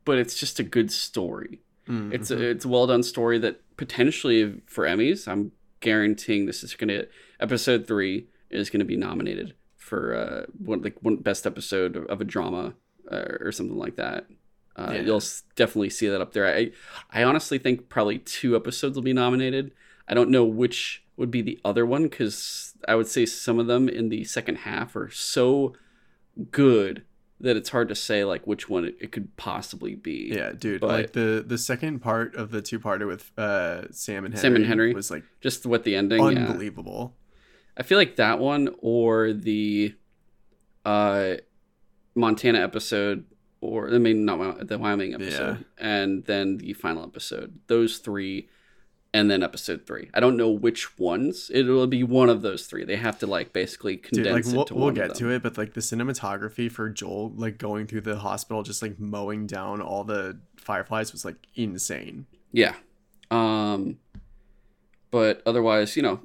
but it's just a good story. Mm-hmm. It's a it's a well done story that potentially for Emmys, I'm guaranteeing this is gonna episode three is gonna be nominated for uh one like one best episode of a drama or something like that. Uh, yeah. You'll definitely see that up there. I, I honestly think probably two episodes will be nominated. I don't know which would be the other one because I would say some of them in the second half are so good that it's hard to say like which one it, it could possibly be. Yeah, dude. But, like the the second part of the two parter with uh, Sam and Henry Sam and Henry was like just what the ending unbelievable. Yeah. I feel like that one or the uh Montana episode, or I mean not the Wyoming episode, yeah. and then the final episode. Those three, and then episode three. I don't know which ones. It will be one of those three. They have to like basically condense Dude, like, we'll, we'll get to it, but like the cinematography for Joel, like going through the hospital, just like mowing down all the fireflies was like insane. Yeah. Um. But otherwise, you know,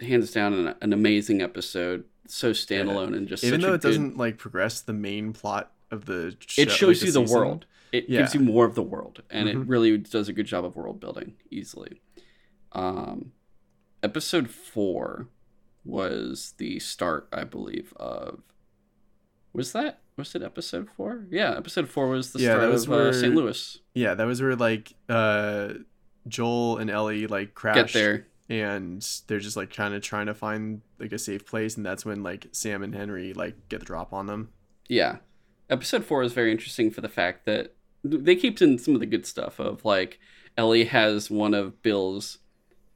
hands down, an, an amazing episode so standalone yeah. and just even though it good... doesn't like progress the main plot of the show, it shows like, you the, the world it yeah. gives you more of the world and mm-hmm. it really does a good job of world building easily um episode four was the start i believe of was that was it episode four yeah episode four was the yeah, start was of uh, where, uh, st louis yeah that was where like uh joel and ellie like crashed get there and they're just like kind of trying to find like a safe place and that's when like sam and henry like get the drop on them. Yeah. Episode four is very interesting for the fact that they keep in some of the good stuff of like ellie has one of bill's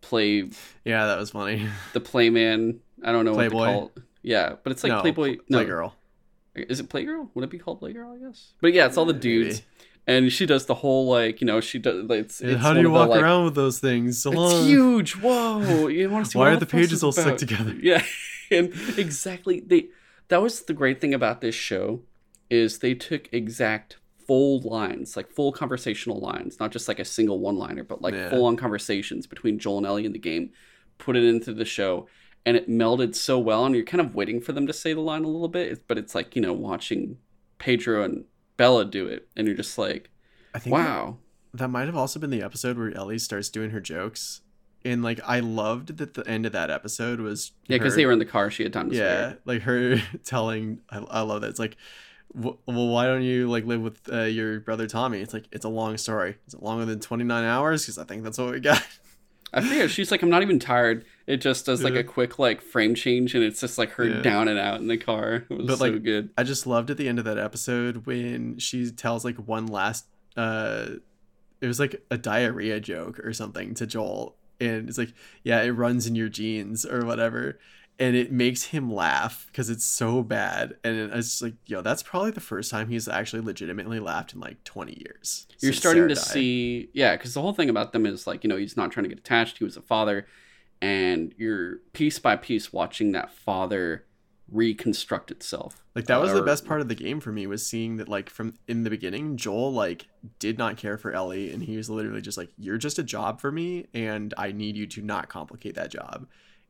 play yeah that was funny. The playman. I don't know Playboy. what to call it. Yeah but it's like no, playboy no. Playgirl. Is it playgirl? Would it be called playgirl i guess? But yeah it's all the dudes. Maybe and she does the whole like you know she does it's, it's how do you walk the, like, around with those things? So it's huge. Whoa. You want to see why are the pages all stuck together? Yeah. And exactly they that was the great thing about this show is they took exact full lines like full conversational lines not just like a single one liner but like yeah. full on conversations between joel and ellie in the game put it into the show and it melded so well and you're kind of waiting for them to say the line a little bit but it's like you know watching pedro and Bella do it, and you're just like, I think wow. That, that might have also been the episode where Ellie starts doing her jokes, and like I loved that the end of that episode was yeah because they were in the car. She had time to yeah, spare. like her telling. I, I love that. It's like well, why don't you like live with uh, your brother Tommy? It's like it's a long story. It's longer than 29 hours? Because I think that's what we got. I forget. She's like, I'm not even tired. It just does like yeah. a quick like frame change, and it's just like her yeah. down and out in the car. It was but, so like, good. I just loved at the end of that episode when she tells like one last. uh It was like a diarrhea joke or something to Joel, and it's like, yeah, it runs in your genes or whatever and it makes him laugh because it's so bad. And it's just like, yo, that's probably the first time he's actually legitimately laughed in like 20 years. You're starting Sarah to died. see, yeah, because the whole thing about them is like, you know, he's not trying to get attached. He was a father. And you're piece by piece watching that father reconstruct itself. Like that was uh, the best part of the game for me was seeing that like from in the beginning Joel like did not care for Ellie and he was literally just like you're just a job for me and I need you to not complicate that job.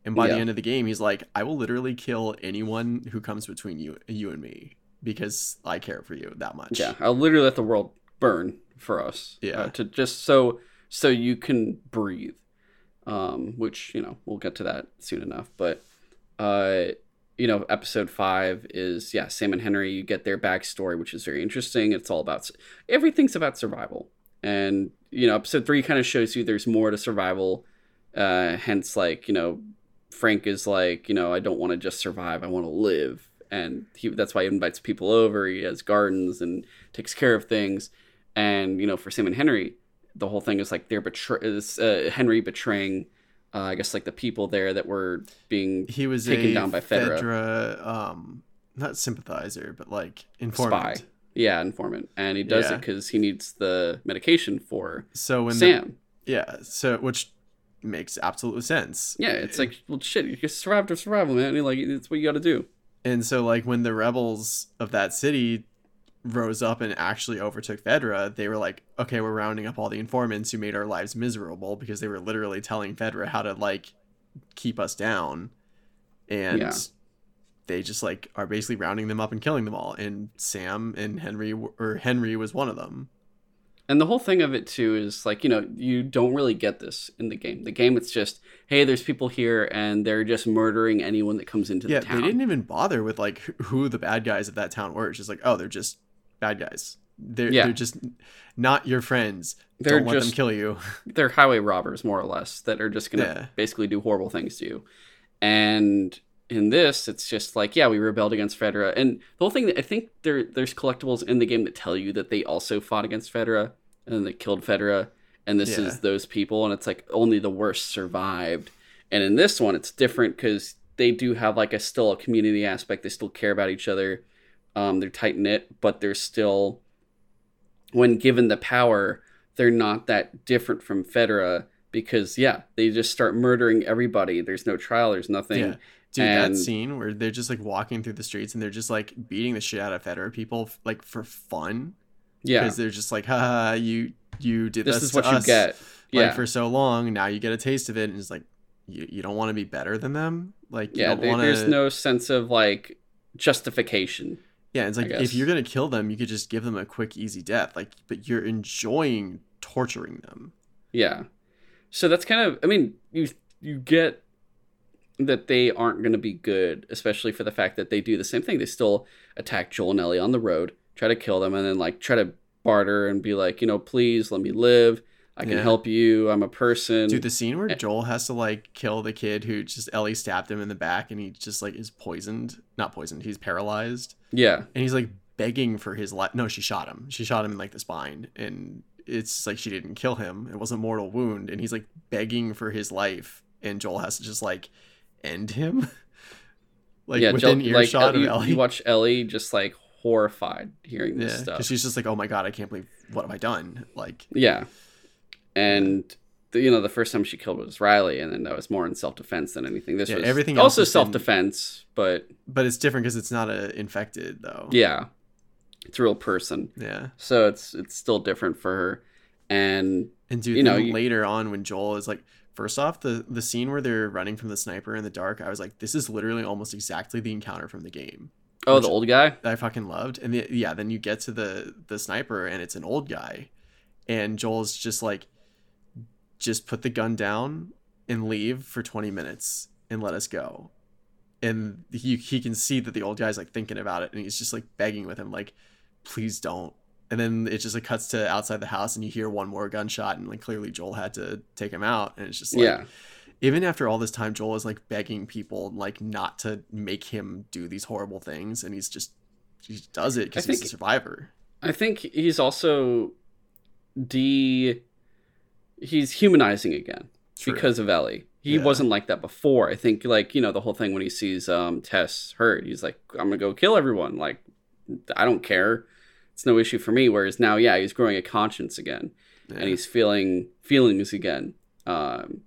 And by yeah. the end of the game, he's like, I will literally kill anyone who comes between you, you and me because I care for you that much. Yeah, I'll literally let the world burn for us. Yeah, uh, to just so so you can breathe. Um, which you know we'll get to that soon enough. But uh, you know, episode five is yeah, Sam and Henry. You get their backstory, which is very interesting. It's all about everything's about survival, and you know, episode three kind of shows you there's more to survival. Uh, hence, like you know, Frank is like, you know, I don't want to just survive. I want to live, and he that's why he invites people over. He has gardens and takes care of things, and you know, for Sam and Henry, the whole thing is like they're betray is uh, Henry betraying. Uh, I guess like the people there that were being he was taken down by Fedra. Fedra um, not sympathizer, but like informant. Spy. Yeah, informant, and he does yeah. it because he needs the medication for so when Sam. The, yeah, so which makes absolute sense. Yeah, it's like well, shit. You just survived to survival, man. And like it's what you got to do. And so, like when the rebels of that city rose up and actually overtook Fedra, they were like, okay, we're rounding up all the informants who made our lives miserable because they were literally telling Fedra how to like keep us down. And yeah. they just like are basically rounding them up and killing them all. And Sam and Henry or Henry was one of them. And the whole thing of it too is like, you know, you don't really get this in the game. The game it's just, hey, there's people here and they're just murdering anyone that comes into yeah, the town. they didn't even bother with like who the bad guys of that town were. It's just like, oh, they're just bad guys. They're yeah. they're just not your friends. They're Don't let them kill you. They're highway robbers, more or less, that are just gonna yeah. basically do horrible things to you. And in this, it's just like, yeah, we rebelled against Fedra. And the whole thing I think there there's collectibles in the game that tell you that they also fought against Fedra and they killed Fedra. And this yeah. is those people, and it's like only the worst survived. And in this one, it's different because they do have like a still a community aspect. They still care about each other um, they're tight knit, but they're still, when given the power, they're not that different from Fedra because yeah, they just start murdering everybody. There's no trial. There's nothing. Yeah. Dude, and... that scene where they're just like walking through the streets and they're just like beating the shit out of Fedra people like for fun. Yeah, because they're just like, ha, you you did this, this is what us, you get. Yeah, like, for so long. Now you get a taste of it, and it's like you, you don't want to be better than them. Like yeah, wanna... there's no sense of like justification. Yeah, it's like if you're gonna kill them, you could just give them a quick, easy death. Like, but you're enjoying torturing them. Yeah. So that's kind of. I mean, you you get that they aren't going to be good, especially for the fact that they do the same thing. They still attack Joel and Ellie on the road, try to kill them, and then like try to barter and be like, you know, please let me live. I can yeah. help you. I'm a person. Dude, the scene where eh. Joel has to like kill the kid who just Ellie stabbed him in the back and he just like is poisoned. Not poisoned, he's paralyzed. Yeah. And he's like begging for his life. No, she shot him. She shot him in like the spine. And it's like she didn't kill him. It wasn't mortal wound. And he's like begging for his life. And Joel has to just like end him. like yeah, within Joel, earshot like, of you, Ellie. You watch Ellie just like horrified hearing this stuff. Because she's just like, oh my God, I can't believe what have I done? Like, yeah and the, you know the first time she killed was Riley, and then that was more in self defense than anything. This yeah, was everything also self defense, but but it's different because it's not a infected though. Yeah, it's a real person. Yeah, so it's it's still different for her, and and dude, you know later on when Joel is like. First off, the the scene where they're running from the sniper in the dark, I was like, this is literally almost exactly the encounter from the game. Oh, the old guy. I fucking loved, and the, yeah, then you get to the the sniper, and it's an old guy, and Joel's just like, just put the gun down and leave for 20 minutes and let us go and he he can see that the old guy's like thinking about it and he's just like begging with him like please don't and then it just like cuts to outside the house and you hear one more gunshot and like clearly Joel had to take him out and it's just like yeah even after all this time Joel is like begging people like not to make him do these horrible things and he's just he does it because he's a survivor I think he's also de he's humanizing again True. because of Ellie. He yeah. wasn't like that before. I think like, you know, the whole thing when he sees um Tess hurt, he's like, I'm gonna go kill everyone. Like I don't care. It's no issue for me. Whereas now, yeah, he's growing a conscience again. Yeah. And he's feeling feelings again. Um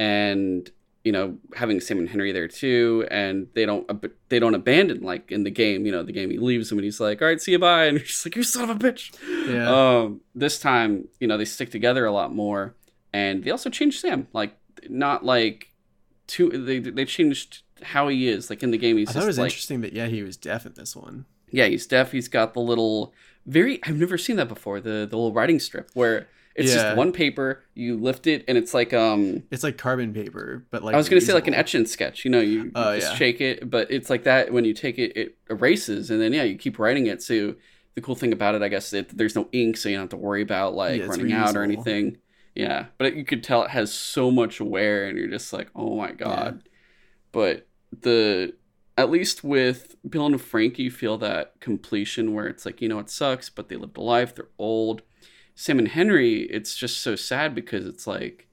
and you know having Sam and Henry there too, and they don't they don't abandon like in the game. You know, the game he leaves him and he's like, "All right, see you bye," and he's like, "You son of a bitch." Yeah. Um, this time, you know, they stick together a lot more, and they also changed Sam. Like, not like too. They they changed how he is. Like in the game, he's. I thought it was like, interesting that yeah, he was deaf in this one. Yeah, he's deaf. He's got the little very. I've never seen that before. The the little writing strip where It's Yeah. just one paper. You lift it, and it's like um. It's like carbon paper, but like I was gonna say like an reusable. etch and sketch. You know, you, Oh, just yeah. shake it, but it's like that. When you take it, it erases, and then yeah, you keep writing it. So the cool thing about it, I guess, that there's no ink, so you don't have to worry about like Yeah, running out or anything. Yeah, but it, you could tell it has so much wear, and you're just like, oh my god. But the at least with Bill and Frank, you feel that completion where it's like, you know, it sucks, but they lived a life, they're old. Sam and Henry, it's just so sad because it's like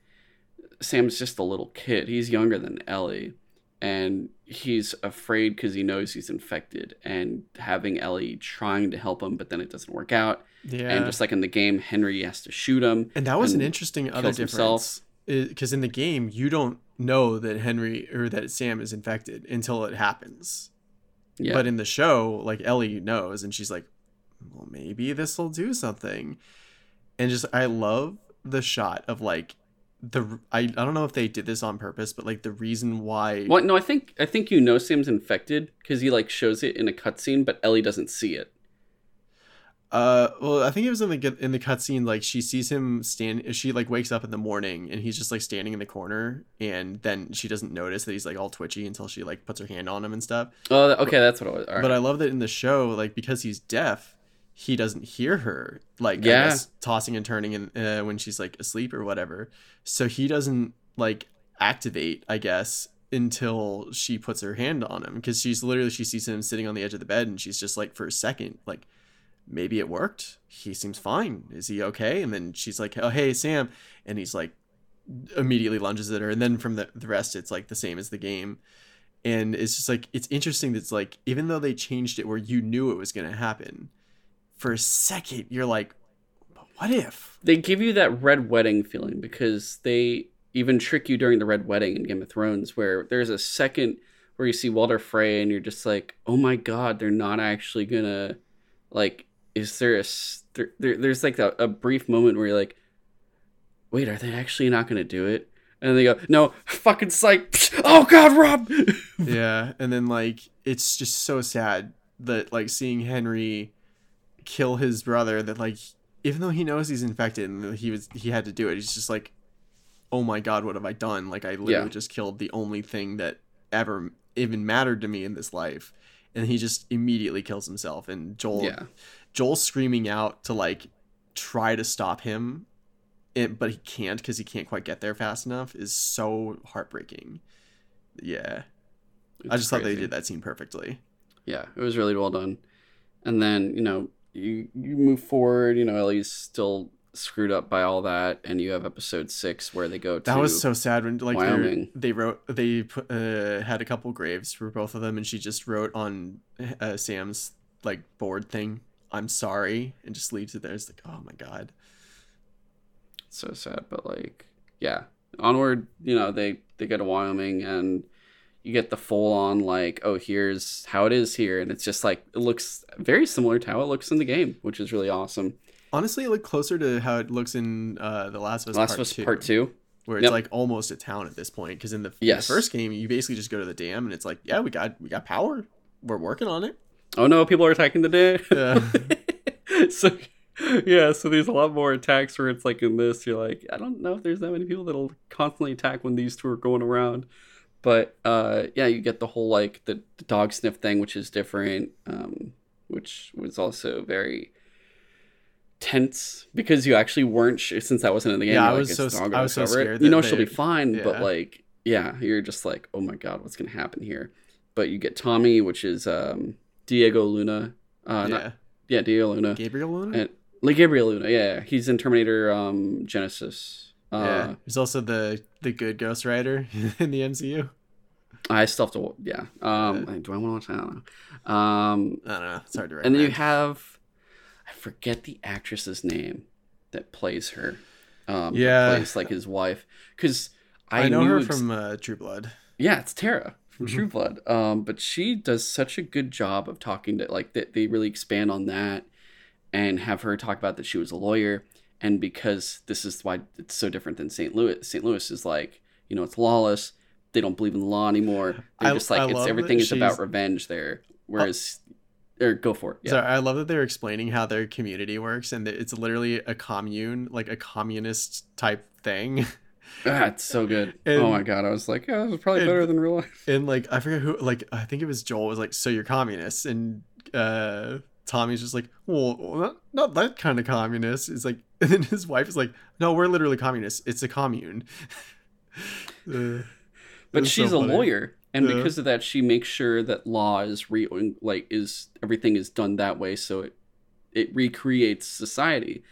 Sam's just a little kid. He's younger than Ellie, and he's afraid because he knows he's infected. And having Ellie trying to help him, but then it doesn't work out. Yeah. And just like in the game, Henry has to shoot him. And that was an interesting other kills himself. Because in the game, you don't know that Henry or that Sam is infected until it happens. Yeah, But in the show, like Ellie knows, and she's like, "Well, maybe this will do something." And just, I love the shot of like the. I I don't know if they did this on purpose, but like the reason why. Well, no, I think I think you know Sam's infected because he like shows it in a cutscene, but Ellie doesn't see it. Uh, well, I think it was in the in the cutscene. Like she sees him stand. She like wakes up in the morning and he's just like standing in the corner, and then she doesn't notice that he's like all twitchy until she like puts her hand on him and stuff. Oh, okay, that's what it was. Right. But I love that in the show, like because he's deaf, he doesn't hear her. Like Yeah. Guess tossing and turning and uh, when she's like asleep or whatever. So he doesn't like activate. I guess until she puts her hand on him because she's literally she sees him sitting on the edge of the bed and she's just like for a second like maybe it worked. He seems fine. Is he okay? And then she's like, oh hey Sam, and he's like immediately lunges at her and then from the, the rest it's like the same as the game and it's just like it's interesting that it's like even though they changed it where you knew it was going to happen for a second you're like what if they give you that red wedding feeling because they even trick you during the red wedding in Game of Thrones, where there's a second where you see Walder Frey and you're just like, oh my god, they're not actually gonna like. Is there a there, there there's like a, a brief moment where you're like, wait, are they actually not gonna do it? And then they go, no, fucking psych. Oh god, Rob. yeah and then like it's just so sad that like seeing henry kill his brother that like even though he knows he's infected and he was he had to do it he's just like oh my god what have i done like i literally Yeah. just killed the only thing that ever even mattered to me in this life and he just immediately kills himself and joel yeah, Joel screaming out to like try to stop him, it, but he can't because he can't quite get there fast enough is so heartbreaking. Yeah, I It's just thought they did that scene perfectly. yeah, it was really well done. And then you know you you move forward. You know Ellie's still screwed up by all that, and you have episode six where they go to That was so sad when like Wyoming. they wrote they put uh, had a couple graves for both of them, and she just wrote on uh, Sam's like board thing, "I'm sorry," and just leaves it there. It's like, oh my god. so sad. But like yeah, onward. You know they they go to Wyoming and. You get the full on like, oh, here's how it is here, and it's just like it looks very similar to how it looks in the game, which is really awesome. Honestly, it looked closer to how it looks in uh, the Last of Us Last Part of Us Two. Part Two. where it's Yep. like almost a town at this point because in the, in the first game you basically just go to the dam and it's like yeah we got we got power we're working on it Oh no, people are attacking the day. Yeah. so yeah, so there's a lot more attacks where it's like in this, you're like, I don't know if there's that many people that'll constantly attack when these two are going around. But uh yeah, you get the whole like the, the dog sniff thing, which is different, um, which was also very tense because you actually weren't sh- since that wasn't in the game. Yeah, I was "It's so I was so cover it." scared You know she'll be they- fine, but like yeah, you're just like, oh my god, what's gonna happen here? But you get Tommy, which is um Diego Luna. Uh, yeah not, yeah, Diego Luna. gabriel Luna? And like Gabriel Luna, yeah, he's in Terminator um, Genisys. Uh, yeah there's also the the good ghost rider in the mcu I still have to, yeah. Um, do I want to watch? I don't know. Um, i don't know it's hard to and then you have, I forget the actress's name that plays her. Um, Yeah. plays like his wife because I, i, know her ex- from uh, true blood Yeah, it's Tara from Mhm. True Blood. Um, but she does such a good job of talking to like that. They really expand on that and have her talk about that she was a lawyer. And because this is why it's so different than St. Louis. St. Louis is like you know it's lawless. They don't believe in the law anymore. They're I- just like I it's everything is about revenge there. Whereas or go for it. Yeah. So I love that they're explaining how their community works, and that it's literally a commune, like a communist type thing. Ah, it's so good. And- oh my god, I was like, yeah, this is probably and- better than real life. And like I forget who, like I think it was Joel was like, "So you're communists?" And uh Tommy's just like, "Well, not, not that kind of communist." It's like, and then his wife is like, "No, we're literally communists. It's a commune." Uh, But it's so she's a lawyer, and Yeah. because of that, she makes sure that law is re like is everything is done that way, so it it recreates society.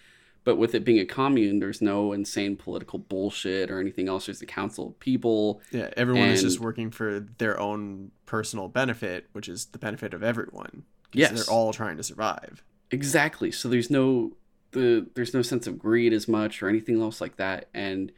But with it being a commune, there's no insane political bullshit or anything else. There's a council of people. Yeah, everyone is just working for their own personal benefit, which is the benefit of everyone. Yes. they're all trying to survive. Exactly. So there's no the there's no sense of greed as much or anything else like that. And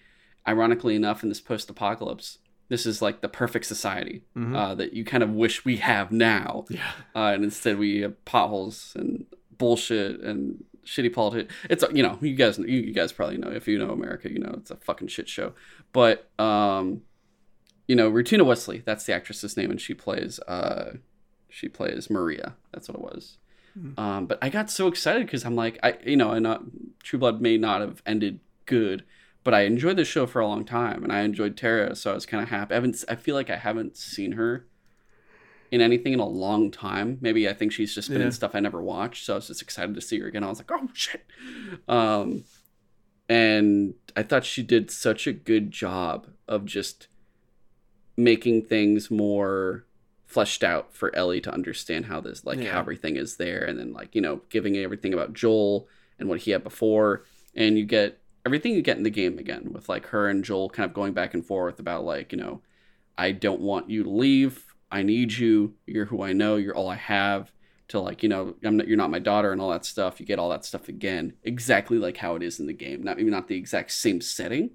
ironically enough, in this post-apocalypse, this is like the perfect society Mhm. uh, that you kind of wish we have now. Yeah, uh, and instead we have potholes and bullshit and shitty politics. It's you know you guys you, you guys probably know if you know America, you know it's a fucking shit show. But um, you know Rutina Wesley, that's the actress's name, and she plays uh, she plays Maria. That's what it was. Mhm. Um, but I got so excited because I'm like I you know I not True Blood may not have ended good. But I enjoyed the show for a long time, and I enjoyed Tara, so I was kind of happy. I haven't. I feel like I haven't seen her in anything in a long time. Maybe I think she's just been Yeah. in stuff I never watched, so I was just excited to see her again. I was like, oh shit. Um, and I thought she did such a good job of just making things more fleshed out for Ellie to understand how this like Yeah. how everything is there and then like you know giving everything about Joel and what he had before and you get everything you get in the game again with like her and Joel kind of going back and forth about like you know I don't want you to leave I need you you're who I know you're all I have to like you know I'm not, you're not my daughter and all that stuff you get all that stuff again exactly like how it is in the game. Not maybe not the exact same setting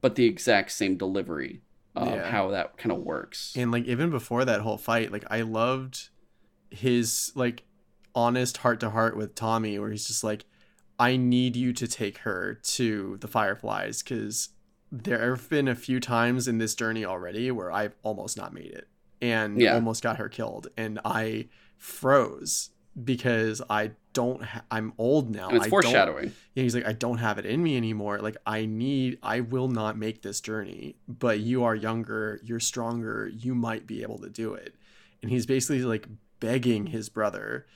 but the exact same delivery of Yeah. how that kind of works. And like even before that whole fight, like I loved his like honest heart to heart with Tommy, where he's just like, "I need you to take her to the Fireflies," because there have been a few times in this journey already where I've almost not made it and Yeah. almost got her killed, and I froze because I don't. Ha- I'm old now. and it's I don't- foreshadowing yeah, he's like, I don't have it in me anymore. Like, I need, I will not make this journey. But you are younger, you're stronger, you might be able to do it. And he's basically like begging his brother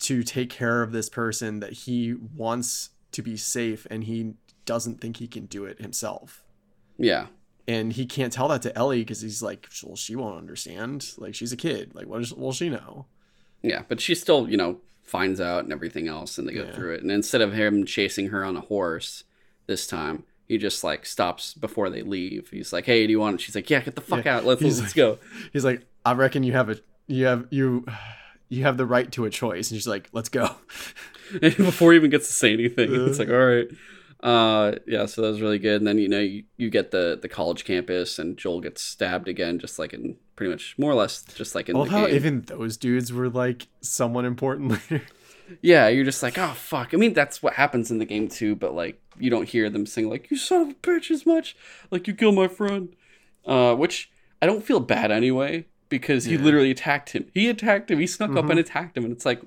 to take care of this person that he wants to be safe and he doesn't think he can do it himself. yeah And he can't tell that to Ellie because he's like, well, she won't understand. Like, she's a kid. Like, what is, will she know? Yeah, but she still, you know, finds out and everything else, and they go Yeah. through it. And instead of him chasing her on a horse this time, he just like stops before they leave. He's like, "Hey, do you want?" it?" She's like, "Yeah, get the fuck Yeah, out. Let's he's let's like- go." He's like, I reckon you have a, you have, you, you have the right to a choice. And she's like, let's go. before he even gets to say anything, it's uh-huh. like, "All right." Uh, yeah, so that was really good. And then you know you, you get the the college campus, and Joel gets stabbed again, just like in pretty much more or less just like in I love how game. even those dudes were like someone important later. Yeah, you're just like, oh fuck. I mean, that's what happens in the game too, but like you don't hear them sing like, "You son of a bitch," as much like you killed my friend. Uh, which I don't feel bad anyway because he Yeah. literally attacked him. He attacked him. He snuck up Mhm. and attacked him, and it's like,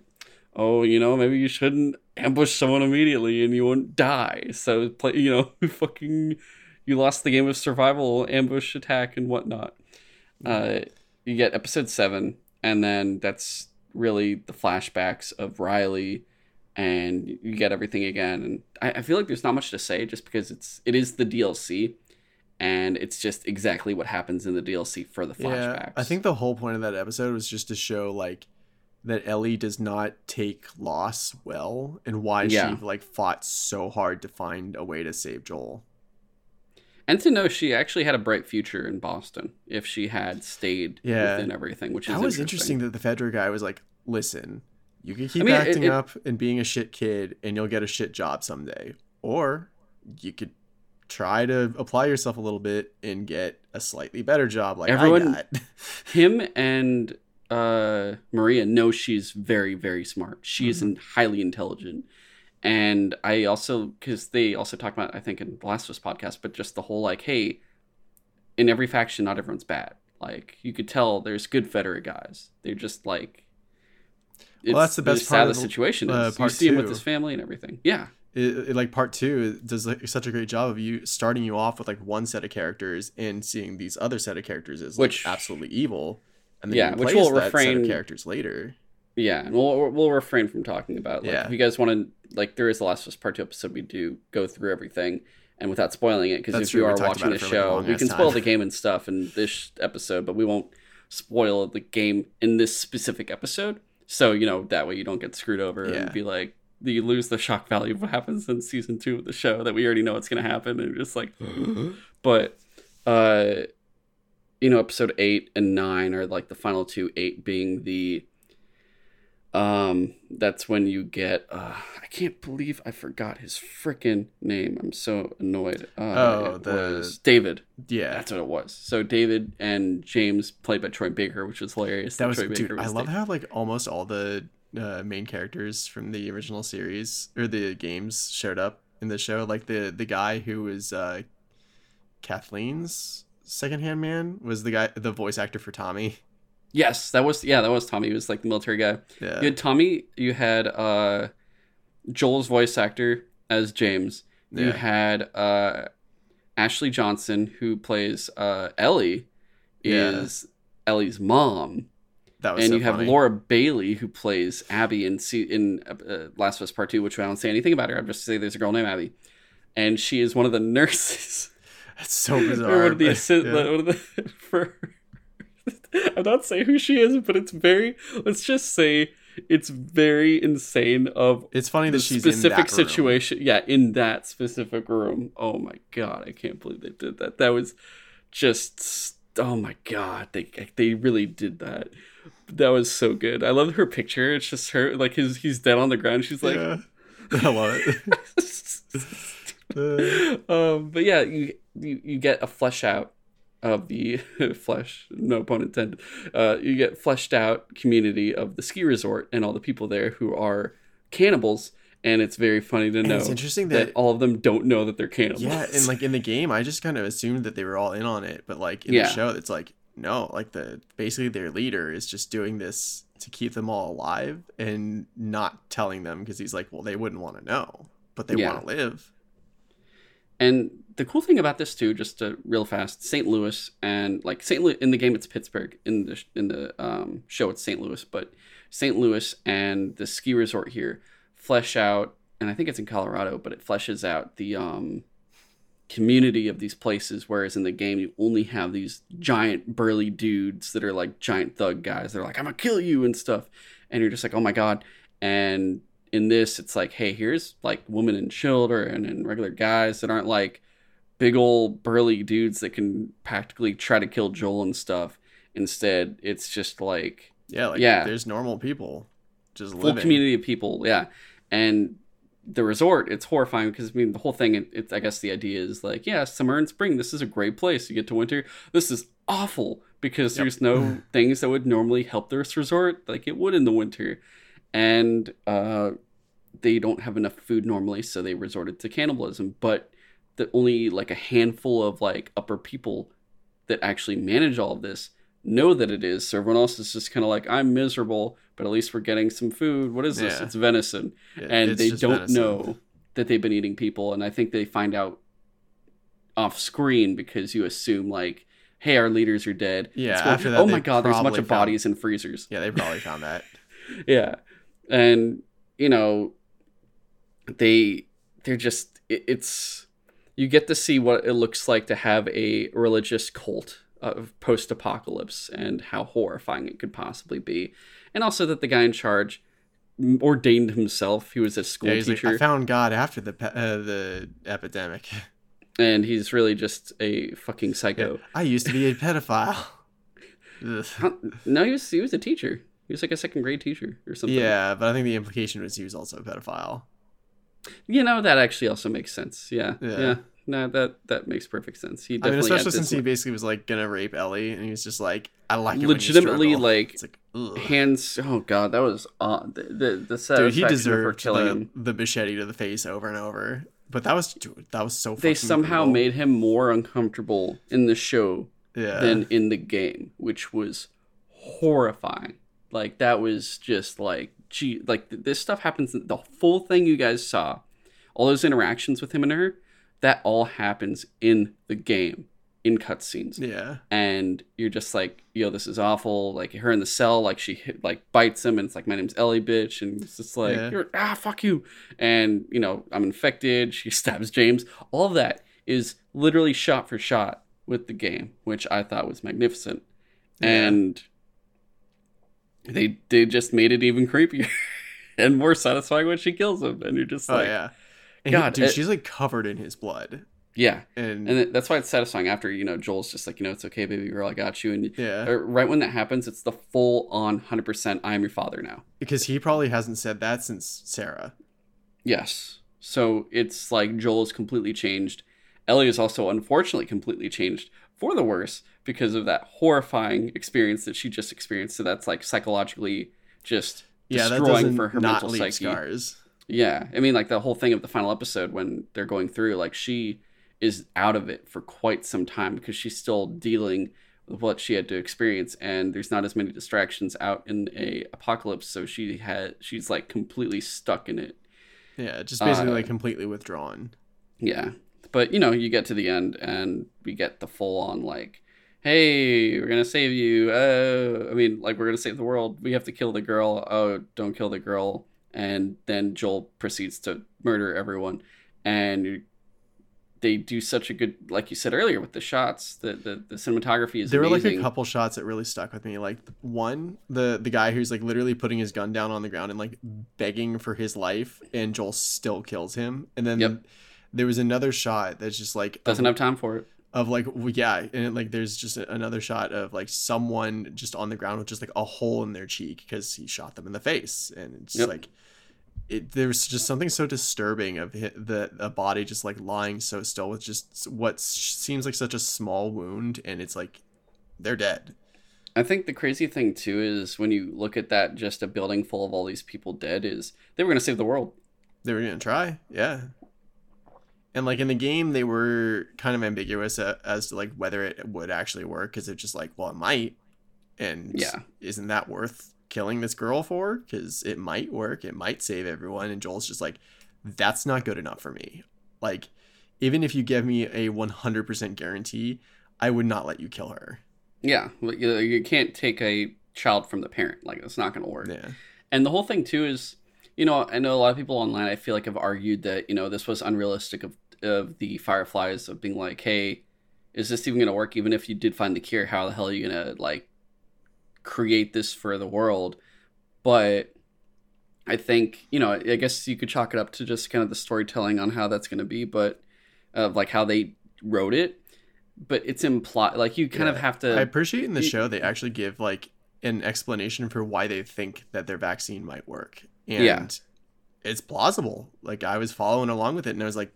oh, you know, maybe you shouldn't ambush someone immediately and you won't die. So play, you know, fucking, you lost the game of survival, ambush, attack, and whatnot. Uh, you get episode seven, and then that's really the flashbacks of Riley, and you get everything again. And I, I feel like there's not much to say, just because it's it is the DLC, and it's just exactly what happens in the DLC for the flashbacks. Yeah, I think the whole point of that episode was just to show like that Ellie does not take loss well and why Yeah. she like fought so hard to find a way to save Joel. and to know she actually had a bright future in Boston if she had stayed Yeah. within everything, which is That was interesting. interesting that the Fedra guy was like, "Listen, you can keep mean, it- acting it- up and being a shit kid, and you'll get a shit job someday, or you could." Try to apply yourself a little bit and get a slightly better job like Everyone- I him and uh Maria know she's very very smart. She is in- highly intelligent. And I also cuz they also talk about I think in the Last of Us podcast but just the whole like hey in every faction not everyone's bad. Like you could tell there's good Fedra guys. They're just like it's that's the best part of the the- situation uh, is. you part see him with his family and everything. Yeah, it, it- like part two it does like such a great job of you starting you off with like one set of characters and seeing these other set of characters as like, Which- absolutely evil, and then Yeah, which replace will that set refrain- characters later. yeah, and we'll we'll refrain from talking about. Like, Yeah. if you guys want to, like, there is the Last of Us Part Two episode. We do go through everything, and without spoiling it, because if you true, we are watching the for, like, show, we can spoil the game and stuff in this episode, but we won't spoil the game in this specific episode. So you know that way you don't get screwed over Yeah. and be like. You lose the shock value of what happens in season two of the show that we already know what's going to happen, and you're just like, but uh you know episode 8 and 9 are like the final two 8 being the um that's when you get uh i can't believe i forgot his freaking name i'm so annoyed uh, Oh, the- david Yeah, that's what it was so david and james played by troy baker which was hilarious that was troy dude. baker I love the- how like almost all the uh, main characters from the original series or the games showed up in the show. Like the the guy who was uh, Kathleen's secondhand man was the guy, the voice actor for Tommy. yes that was yeah that was tommy he was like the military guy Yeah, You had Tommy. You had uh, Joel's voice actor as James. Yeah. You had uh, Ashley Johnson, who plays uh, Ellie, Yeah. is Ellie's mom, that was and so you have funny. Laura Bailey, who plays Abby in se- in uh, Last of Us Part Two, which I don't say anything about her. I'm just say there's a girl named Abby, and she is one of the nurses. That's so bizarre. one of the but- yeah. one of the for. I'm not saying who she is, but it's very. Let's just say it's very insane of It's funny that she's in specific situation. Yeah, in that specific room. Oh my god, I can't believe they did that. That was just. Oh my god, they they really did that. That was so good. I love her picture. It's just her like his he's dead on the ground. She's like, yeah. I love it. Um, but yeah, you, you you get a flesh out of the flesh, no pun intended. Uh, you get fleshed out community of the ski resort and all the people there who are cannibals, and it's very funny to and know it's interesting that, that, all of them don't know that they're cannibals. yeah, and like in the game, I just kind of assumed that they were all in on it, but like in Yeah. the show, it's like no, like the basically their leader is just doing this to keep them all alive and not telling them because he's like, well, they wouldn't want to know, but they Yeah. want to live. And the cool thing about this too, just to real fast, St. Louis and like St. Louis in the game it's Pittsburgh in the in the um, show it's St. Louis, but St. Louis and the ski resort here flesh out, and I think it's in Colorado, but it fleshes out the um, community of these places. Whereas in the game you only have these giant burly dudes that are like giant thug guys. They're like I'm gonna kill you and stuff, and you're just like oh my god. And in this it's like hey here's like women and children and regular guys that aren't like big old burly dudes that can practically try to kill joel and stuff instead it's just like Yeah, like Yeah. there's normal people just full living. community of people yeah and the resort it's horrifying because i mean the whole thing it, it's i guess the idea is like yeah summer and spring this is a great place you get to winter this is awful because Yep. there's no things that would normally help this resort like it would in the winter and uh they don't have enough food normally so they resorted to cannibalism. But the only like a handful of like upper people that actually manage all of this know that it is. So everyone else is just kind of like i'm miserable but at least we're getting some food. What is this? Yeah. it's venison. Yeah, and it's they don't venison. know that they've been eating people and i think they find out off screen because you assume like hey our leaders are dead. Yeah, after that, oh my god there's a bunch of found- bodies in freezers. Yeah, they probably found that. yeah and you know they they're just it, it's you get to see what it looks like to have a religious cult of post-apocalypse and how horrifying it could possibly be. And also that the guy in charge ordained himself. He was a school Yeah, teacher like, I found God after the uh, the epidemic. and he's really just a fucking psycho. I used to be a pedophile. No he was he was a teacher he was like a second grade teacher or something Yeah, but I think the implication was he was also a pedophile. You know that actually also makes sense. Yeah, yeah. Yeah. No, that that makes perfect sense. He I mean, especially since he basically was like gonna rape Ellie, and he was just like, "I like it." when you legitimately like like, hands. Oh god, that was uh, the the, the dude, he deserved killing the, the machete to the face over and over. But that was dude, that was so. They somehow brutal. made him more uncomfortable in the show yeah. than in the game, which was horrifying. Like that was just like gee, like th- this stuff happens. The full thing you guys saw, all those interactions with him and her, that all happens in the game in cutscenes Yeah. and you're just like, yo, this is awful. Like her in the cell, like she hit, like bites him, and it's like, my name's Ellie, bitch, and it's just like, Yeah. you're ah, fuck you, and you know, I'm infected. She stabs James. All of that is literally shot for shot with the game, which I thought was magnificent, Yeah. and they they just made it even creepier and more satisfying when she kills him, and you're just Oh like, yeah. And he- God, dude, it- she's like covered in his blood. yeah. And, And that's why it's satisfying after, you know, Joel's just like, you know, it's okay, baby girl, I got you. And yeah. Right when that happens, it's the full on 100% I am your father now. because he probably hasn't said that since Sarah. Yes. So it's like Joel is completely changed. Ellie is also unfortunately completely changed for the worse because of that horrifying experience that she just experienced. So that's like psychologically just Yeah, destroying for her not mental leave psyche. scars. Yeah. I mean, like the whole thing of the final episode when they're going through, like she is out of it for quite some time because she's still dealing with what she had to experience and there's not as many distractions out in a apocalypse so she had she's like completely stuck in it Yeah, just basically Uh, like completely withdrawn. yeah but you know you get to the end and we get the full on like hey we're gonna save you uh i mean like we're gonna save the world we have to kill the girl oh don't kill the girl and then joel proceeds to murder everyone and they do such a good like you said earlier with the shots the the, the cinematography is There were like a couple shots that really stuck with me. Like one, the the guy who's like literally putting his gun down on the ground and like begging for his life, and Joel still kills him. And then Yep. There was another shot that's just like doesn't of, have time for it of like yeah, and it, like there's just a- another shot of like someone just on the ground with just like a hole in their cheek because he shot them in the face, and it's Yep. like. It, there's just something so disturbing of the a body just like lying so still with just what seems like such a small wound and it's like they're dead I think the crazy thing too is when you look at that, just a building full of all these people dead, is they were going to save the world. They were gonna try, yeah. And like in the game, they were kind of ambiguous as to like whether it would actually work, because it's just like, well, it might, and Yeah. isn't that worth killing this girl for? Because it might work, it might save everyone. And Joel's just like, that's not good enough for me. Like, even if you give me a one hundred percent guarantee, I would not let you kill her. Yeah, you, can't take a child from the parent. Like it's not going to work. Yeah, And the whole thing too is, you know, I know a lot of people online. I feel like have argued that you know this was unrealistic of of the Fireflies of being like, hey, is this even going to work? Even if you did find the cure, how the hell are you going to like create this for the world? But I think you know, I guess you could chalk it up to just kind of the storytelling on how that's going to be, but of like how they wrote it. But it's implied, like you kind of have to. I appreciate in the you- show they actually give like an explanation for why they think that their vaccine might work. And Yeah. it's plausible. Like I was following along with it and I was like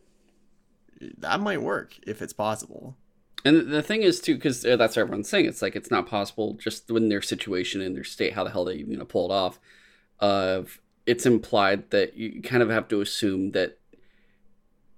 that might work if it's possible. And the thing is too, because uh, that's what everyone's saying. It's like it's not possible just in their situation in their state. How the hell they you know pull it off? Of it's implied that you kind of have to assume that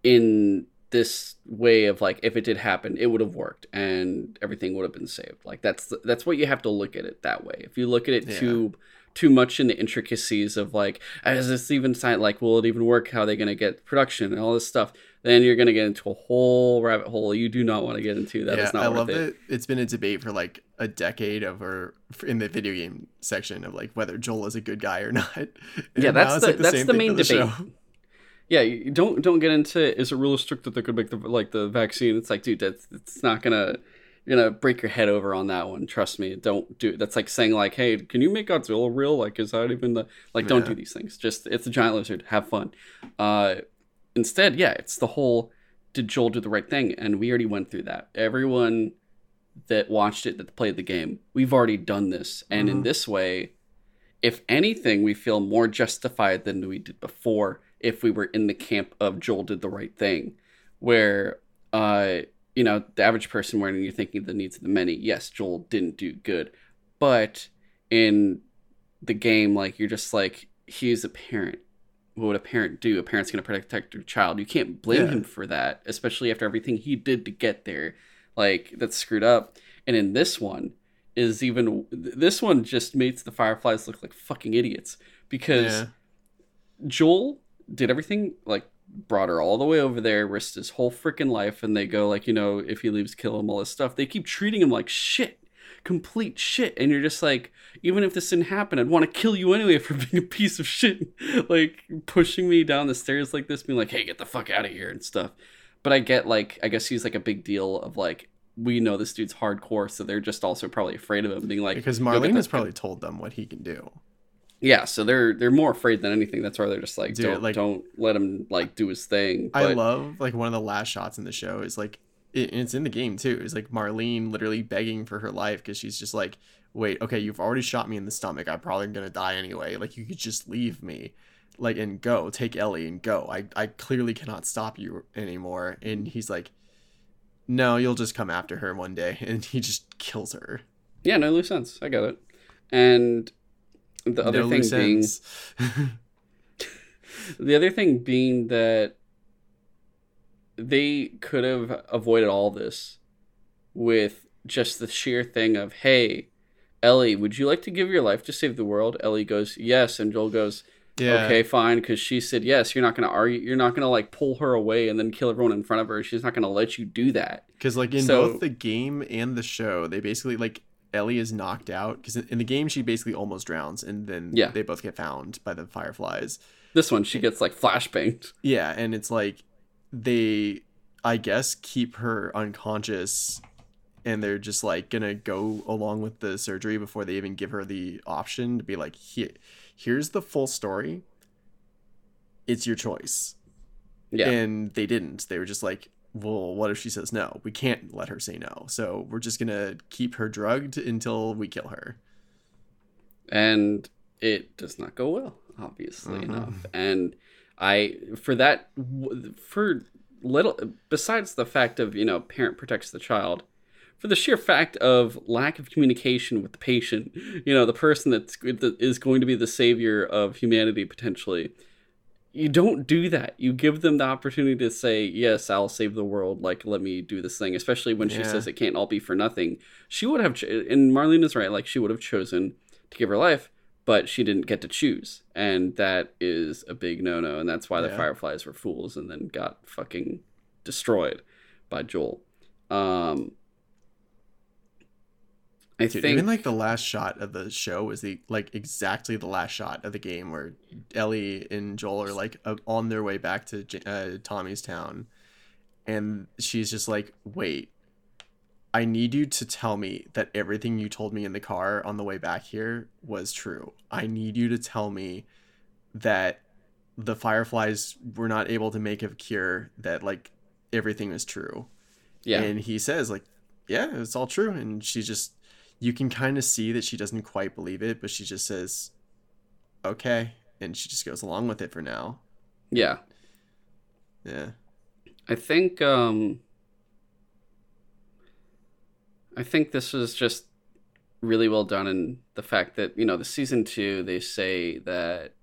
in this way of like if it did happen, it would have worked and everything would have been saved. Like that's that's what you have to look at it that way. If you look at it Yeah. too too much in the intricacies of like is this even science like will it even work? How are they going to get production and all this stuff? Then you're going to get into a whole rabbit hole you do not want to get into That is yeah, not I worth love it. that it's been a debate for like a decade over in the video game section of like whether Joel is a good guy or not. And yeah that's the, like, that's the main the debate. Show. yeah don't don't get into is it realistic that they could make the like the vaccine? It's like dude that's it's not gonna you're gonna break your head over on that one trust me. Don't do that's like saying like hey can you make godzilla real? Like is that even the like don't Yeah. do these things. Just it's a giant lizard. Have fun. Uh instead yeah it's the whole did joel do the right thing? And we already went through that. Everyone that watched it that played the game we've already done this. And in Mhm. this way if anything we feel more justified than we did before if we were in the camp of joel did the right thing. Where uh you know the average person when you're thinking of the needs of the many. Yes joel didn't do good but in the game like you're just like he's a parent. What would a parent do? A parent's going to protect their child. You can't blame Yeah. him for that especially after everything he did to get there. Like that's screwed up. And in this one is even this one just makes the Fireflies look like fucking idiots because Yeah. Joel did everything like brought her all the way over there, risked his whole freaking life, and they go like, you know, if he leaves, kill him, all this stuff. They keep treating him like shit, complete shit, and you're just like, even if this didn't happen, I'd want to kill you anyway for being a piece of shit, like pushing me down the stairs like this, being like, hey, get the fuck out of here and stuff. But I get like, I guess he's like a big deal of like. We know this dude's hardcore, so they're just also probably afraid of him, being like because "Go get Marlene has probably told them what he can do. Yeah, so they're they're more afraid than anything. That's why they're just like, Dude, don't like- don't let him like do his thing. I love like one of the last shots in the show is like it, and it's in the game too. Is like Marlene literally begging for her life because she's just like, wait, okay, you've already shot me in the stomach. I'm probably gonna die anyway. Like you could just leave me, like and go take Ellie and go. I I clearly cannot stop you anymore. And he's like, no, you'll just come after her one day, and he just kills her. yeah, no loose ends. I get it. And the other No thing being the other thing being that they could have avoided all this with just the sheer thing of, hey, Ellie, would you like to give your life to save the world? Ellie goes, yes, and Joel goes, yeah. okay, fine, because she said yes. You're not gonna argue. You're not gonna like pull her away and then kill everyone in front of her. She's not gonna let you do that. Because like in So- both the game and the show, they basically like Ellie is knocked out. Because in the game, she basically almost drowns, and then Yeah. they both get found by the fireflies. This one, she gets like flashbanged. Yeah, and it's like they, I guess, keep her unconscious, and they're just like gonna go along with the surgery before they even give her the option to be like, here, here's the full story. It's your choice. Yeah, And they didn't. They were just like, well, what if she says no? We can't let her say no. So we're just going to keep her drugged until we kill her. and it does not go well, obviously Mhm. enough. And I, for that, for little, besides the fact of you know, parent protects the child. For the sheer fact of lack of communication with the patient, you know, the person that's that is going to be the savior of humanity potentially, you don't do that. You give them the opportunity to say, "Yes, I'll save the world." Like, let me do this thing. Especially when she says it can't all be for nothing. She would have, ch- and Marlene is right. Like, she would have chosen to give her life, but she didn't get to choose, and that is a big no-no. And that's why the Fireflies were fools and then got fucking destroyed by Joel. Um, I Dude, think even like the last shot of the show is the like exactly the last shot of the game where Ellie and Joel are like uh, on their way back to uh, Tommy's town, and she's just like, "Wait, I need you to tell me that everything you told me in the car on the way back here was true. I need you to tell me that the Fireflies were not able to make a cure. That like everything was true." yeah, And he says, like, yeah, it's all true. And she just, you can kind of see that she doesn't quite believe it, but she just says, okay. And she just goes along with it for now. yeah. Yeah. I think um I think this was just really well done in the fact that, you know, the season 2 they say that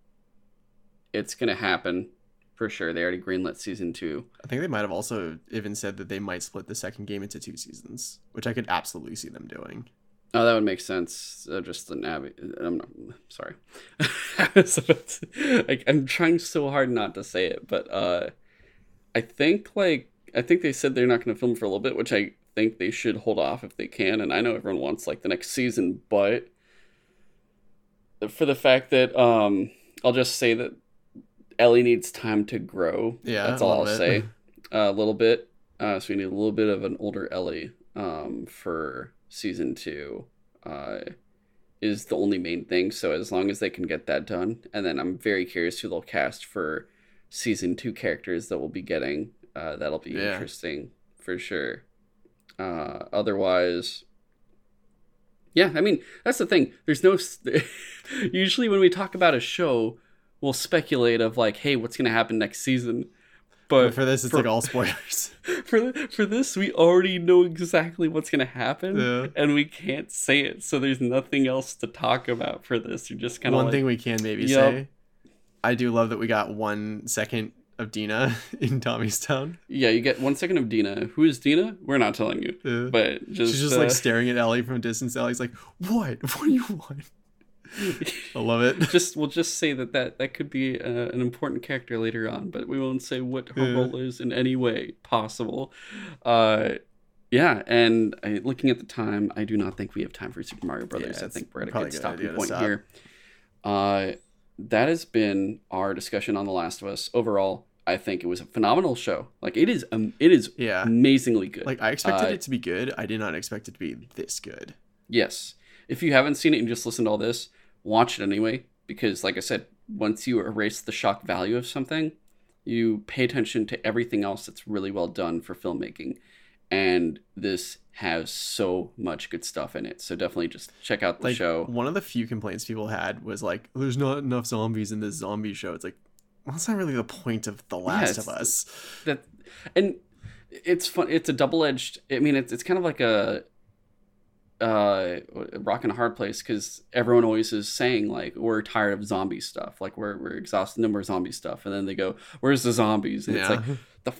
it's going to happen for sure. They already greenlit season 2. I think they might have also even said that they might split the second game into two seasons, which I could absolutely see them doing. Oh, that would make sense. Uh, just the nav. I'm not, sorry. to, like, I'm trying so hard not to say it, but uh, I think like I think they said they're not going to film for a little bit, which I think they should hold off if they can. And I know everyone wants like the next season, but for the fact that um, I'll just say that Ellie needs time to grow. Yeah, that's all I'll little say. bit. a little bit. Uh, so we need a little bit of an older Ellie um, for season two. Uh, is the only main thing. So as long as they can get that done, and then I'm very curious who they'll cast for season two characters that we'll be getting. Uh, that'll be Yeah. interesting for sure. Uh, otherwise, yeah, I mean that's the thing. There's no. Usually when we talk about a show, we'll speculate of like, hey, what's gonna happen next season. But But for this, it's for- like all spoilers. for for this we already know exactly what's going to happen Yeah. and we can't say it so there's nothing else to talk about for this you're just kind of one like thing we can maybe Yep. say, I do love that we got one second of Dina in Tommy's town. Yeah, you get one second of Dina. Who is Dina? We're not telling you. Uh, But just, she's just uh, like staring at Ellie from a distance. Ellie's like, "What? What do you want?" I love it. just we'll just say that that, that could be uh, an important character later on, but we won't say what her Yeah. role is in any way possible. Uh, yeah, and I, looking at the time, I do not think we have time for Super Mario Brothers. Yeah, I think we're at a good stopping point stop. here. Uh, that has been our discussion on The Last of Us. Overall, I think it was a phenomenal show. Like it is, um, it is Yeah. amazingly good. Like I expected Uh, it to be good. I did not expect it to be this good. Yes. If you haven't seen it and just listened to all this, watch it anyway. Because, like I said, once you erase the shock value of something, you pay attention to everything else that's really well done for filmmaking. And this has so much good stuff in it. So definitely just check out the Like show. one of the few complaints people had was like, "There's not enough zombies in this zombie show." It's like, well, that's not really the point of The Last of Us. That and it's fun. It's a double edged. I mean, it's it's kind of like a uh a rock and a hard place because everyone always is saying like we're tired of zombie stuff. Like we're, we're exhausted no more zombie stuff. And then they go where's the zombies? And it's like the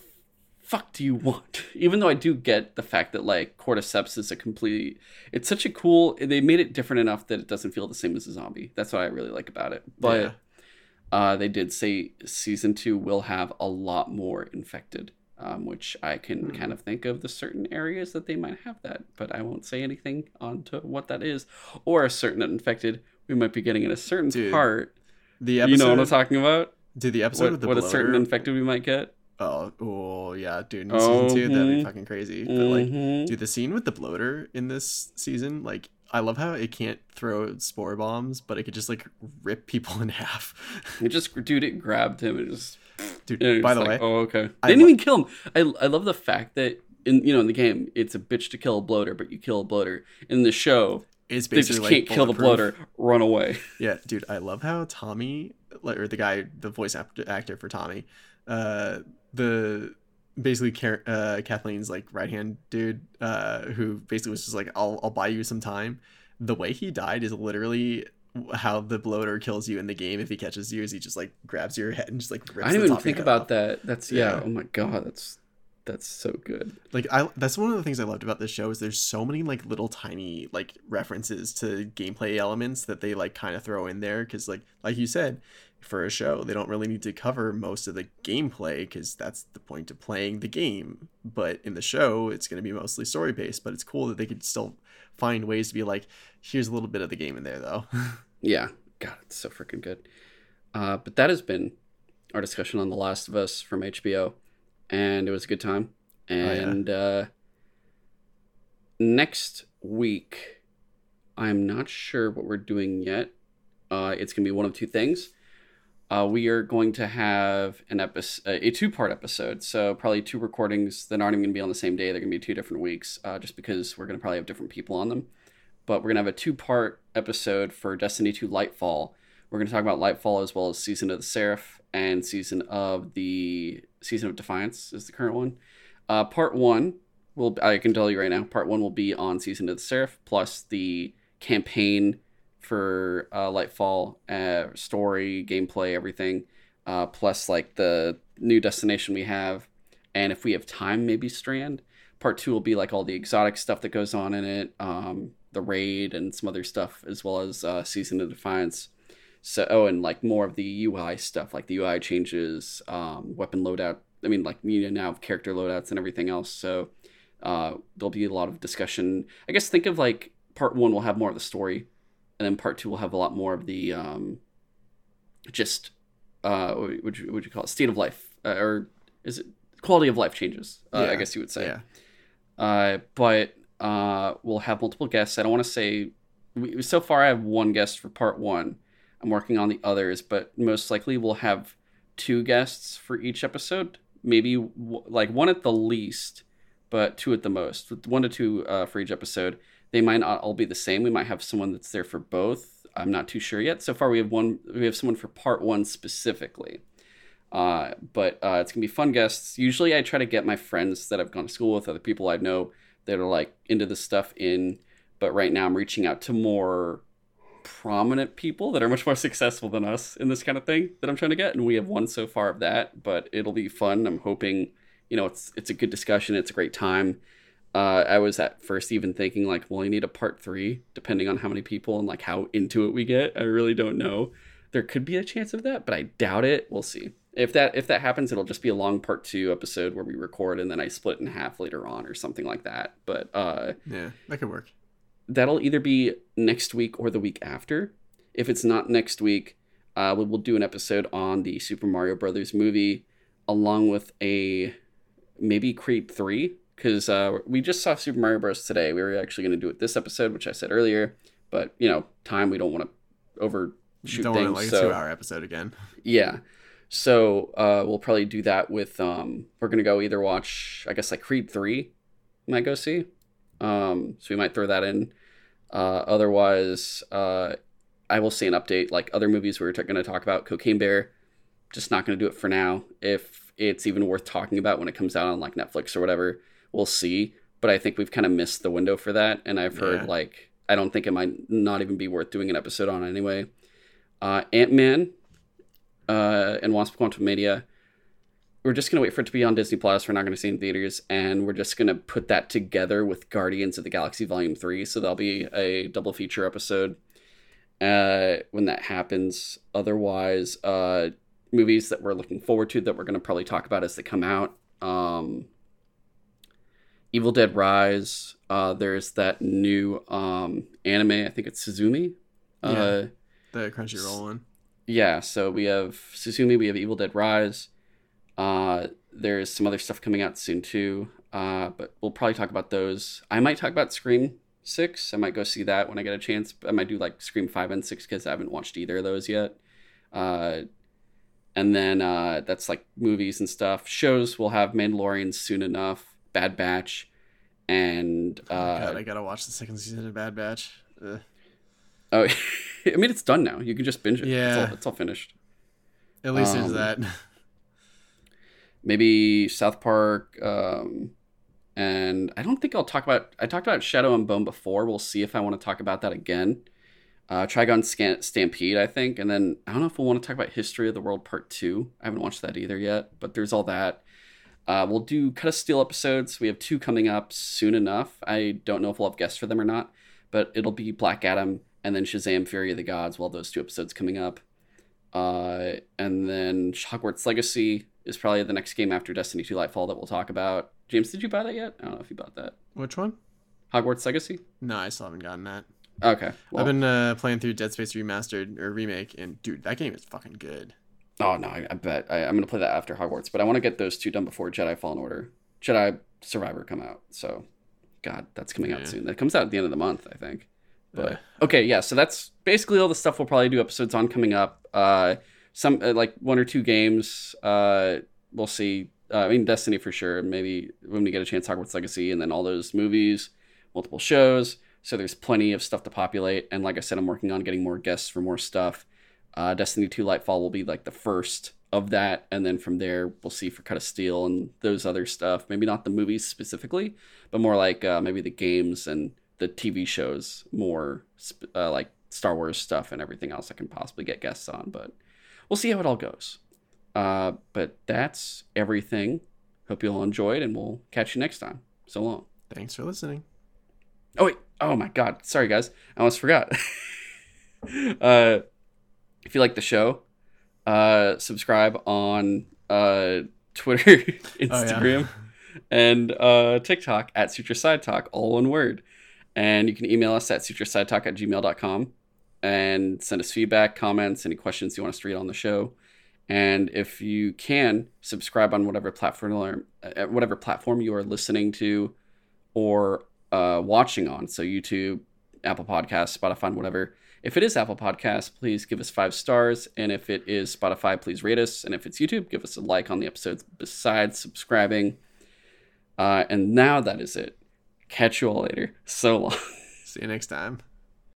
fuck do you want? Even though i do get the fact that like cordyceps is a complete it's such a cool they made it different enough that it doesn't feel the same as a zombie. That's what i really like about it. But Yeah. uh, they did say season two will have a lot more infected, um, which I can Hmm. kind of think of the certain areas that they might have that, but I won't say anything on to what that is or a certain infected we might be getting in a certain Dude, part. the episode, you know what I'm talking about? Did the episode What, with the what a certain infected we might get? oh, oh, yeah, dude. In season two, that'd be mhm. fucking crazy. But like, Mhm. dude, the scene with the bloater in this season, like, I love how it can't throw spore bombs, but it could just like rip people in half. It just, dude, it grabbed him and just. Dude, by the like, way, oh okay. I didn't lo- even kill him. I, I love the fact that in you know in the game it's a bitch to kill a bloater, but you kill a bloater. In the show, it's they basically just like can't kill the bloater, run away. Yeah, dude, I love how Tommy, or the guy, the voice actor for Tommy, uh, the basically uh, Kathleen's like right hand dude, uh, who basically was just like, "I'll I'll buy you some time." The way he died is literally how the bloater kills you in the game if he catches you is he just like grabs your head and just like rips I didn't even think about off. that. That's yeah. Yeah. Oh my god, that's that's so good. like i that's one of the things i loved about this show is there's so many like little tiny like references to gameplay elements that they like kind of throw in there because like like you said for a show they don't really need to cover most of the gameplay because that's the point of playing the game but in the show it's going to be mostly story based but it's cool that they could still find ways to be like here's a little bit of the game in there though Yeah, God, it's so freaking good. Uh, but that has been our discussion on The Last of Us from HBO, and it was a good time. Oh, yeah. And uh, next week, I'm not sure what we're doing yet. Uh, it's gonna be one of two things. Uh, we are going to have an episode, a two-part episode. So probably two recordings that aren't even gonna be on the same day. They're gonna be two different weeks, uh, just because we're gonna probably have different people on them. But we're gonna have a two-part episode for Destiny 2 Lightfall. We're gonna talk about Lightfall as well as Season of the Seraph and Season of the Season of Defiance is the current one. Uh, part one will I can tell you right now. Part one will be on Season of the Seraph plus the campaign for uh, Lightfall, uh, story, gameplay, everything, uh, plus like the new destination we have, and if we have time, maybe Strand. Part two will be like all the exotic stuff that goes on in it, um, the raid and some other stuff, as well as uh, Season of Defiance. So, oh, and like more of the UI stuff, like the UI changes, um, weapon loadout. I mean, like you now have character loadouts and everything else. So uh, there'll be a lot of discussion. I guess think of like part one will have more of the story, and then part two will have a lot more of the um, just uh, what would you, would you call it? State of life, uh, or is it quality of life changes? Uh, I guess you would say. yeah Uh, but uh, we'll have multiple guests. I don't want to say. We, so far, I have one guest for part one. I'm working on the others, but most likely we'll have two guests for each episode. Maybe w- like one at the least, but two at the most. One to two uh, for each episode. They might not all be the same. We might have someone that's there for both. I'm not too sure yet. So far, we have one. We have someone for part one specifically. Uh, but uh, it's gonna be fun guests. Usually, I try to get my friends that I've gone to school with, other people I know that are like into this stuff in. But right now, I'm reaching out to more prominent people that are much more successful than us in this kind of thing that I'm trying to get, and we have one so far of that. But it'll be fun. I'm hoping, you know, it's it's a good discussion. It's a great time. Uh, I was at first even thinking like, well, you need a part three, depending on how many people and like how into it we get. I really don't know. There could be a chance of that, but I doubt it. We'll see. If that if that happens, it'll just be a long part two episode where we record and then I split in half later on or something like that. But uh, Yeah, that could work. that'll either be next week or the week after. If it's not next week, uh, we will do an episode on the Super Mario Brothers movie, along with a maybe Creed three, because uh, we just saw Super Mario Bros. today. We were actually going to do it this episode, which I said earlier, but you know, time we don't want to overshoot Don't things. want like so a two-hour episode again. yeah. So uh, we'll probably do that with um, we're gonna go either watch I guess like Creed three, might go see. Um, so we might throw that in. Uh, otherwise, uh, I will see an update like other movies we were t- gonna talk about. Cocaine Bear, just not gonna do it for now. If it's even worth talking about when it comes out on like Netflix or whatever, we'll see. But I think we've kind of missed the window for that, and I've heard Yeah. like I don't think it might not even be worth doing an episode on anyway. Uh, Ant Man uh, and Wasp Quantumania. We're just gonna wait for it to be on Disney Plus. We're not gonna see it in theaters, and we're just gonna put that together with Guardians of the Galaxy Volume Three. So that'll be a double feature episode uh, when that happens. Otherwise, uh, movies that we're looking forward to that we're gonna probably talk about as they come out. Um, Evil Dead Rise. Uh, there's that new um, anime. I think it's Suzume. Uh, The Crunchyroll one. yeah, so we have Suzume, we have Evil Dead Rise. Uh, there's some other stuff coming out soon too, uh, but we'll probably talk about those. I might talk about Scream 6. I might go see that when I get a chance. I might do like Scream 5 and 6 because I haven't watched either of those yet. Uh, and then uh, that's like movies and stuff. Shows we'll have Mandalorian soon enough, Bad Batch, and uh, God, I gotta watch the second season of Bad Batch. Ugh. oh, I mean it's done now. You can just binge it. it's Yeah. all, it's all finished. At least Um, there's that. maybe South Park. Um, and I don't think I'll talk about. I talked about Shadow and Bone before. We'll see if I want to talk about that again. Uh, Trigun Scan- Stampede, I think, and then I don't know if we'll want to talk about History of the World Part Two. I haven't watched that either yet, but there's all that. Uh, we'll do Cut of Steel episodes. We have two coming up soon enough. I don't know if we'll have guests for them or not, but it'll be Black Adam and then Shazam: Fury of the Gods. Well, those two episodes coming up. Uh, and then Hogwarts Legacy is probably the next game after Destiny 2 Lightfall that we'll talk about. James, did you buy that yet? I don't know if you bought that. Which one? Hogwarts Legacy? No, I still haven't gotten that. Okay. well- I've been uh, playing through Dead Space Remastered or remake, and dude, that game is fucking good. Oh, no, I, I bet. I, I'm going to play that after Hogwarts, but I want to get those two done before Jedi Fallen Order. Jedi Survivor come out. So, God, that's coming Yeah. out soon. That comes out at the end of the month, I think. But Uh, okay, yeah. So that's basically all the stuff we'll probably do episodes on coming up. Uh, some uh, like one or two games. Uh, we'll see. Uh, I mean, Destiny for sure. Maybe when we get a chance, Hogwarts Legacy, and then all those movies, multiple shows. So there's plenty of stuff to populate. And like I said, I'm working on getting more guests for more stuff. Uh, Destiny 2 Lightfall will be like the first of that, and then from there we'll see for Cut of Steel and those other stuff. Maybe not the movies specifically, but more like uh, maybe the games and the TV shows, more sp- uh, like Star Wars stuff and everything else I can possibly get guests on. But we'll see how it all goes. Uh, but that's everything. Hope you all enjoyed, and we'll catch you next time. So long. thanks for listening. Oh wait. Oh my God. Sorry guys. I almost forgot. uh, if you like the show, uh, subscribe on uh, Twitter, Instagram, and uh, TikTok at Sutro Side Talk, all one word. And you can email us at sutrosidetalk at gmail.com and send us feedback, comments, any questions you want us to read on the show. And if you can, subscribe on whatever platform, uh, whatever platform you are listening to or uh, watching on. So YouTube, Apple Podcasts, Spotify, whatever. If it is Apple Podcasts, please give us five stars. And if it is Spotify, please rate us. And if it's YouTube, give us a like on the episodes besides subscribing. Uh, and now that is it. Catch you all later. So long. See you next time.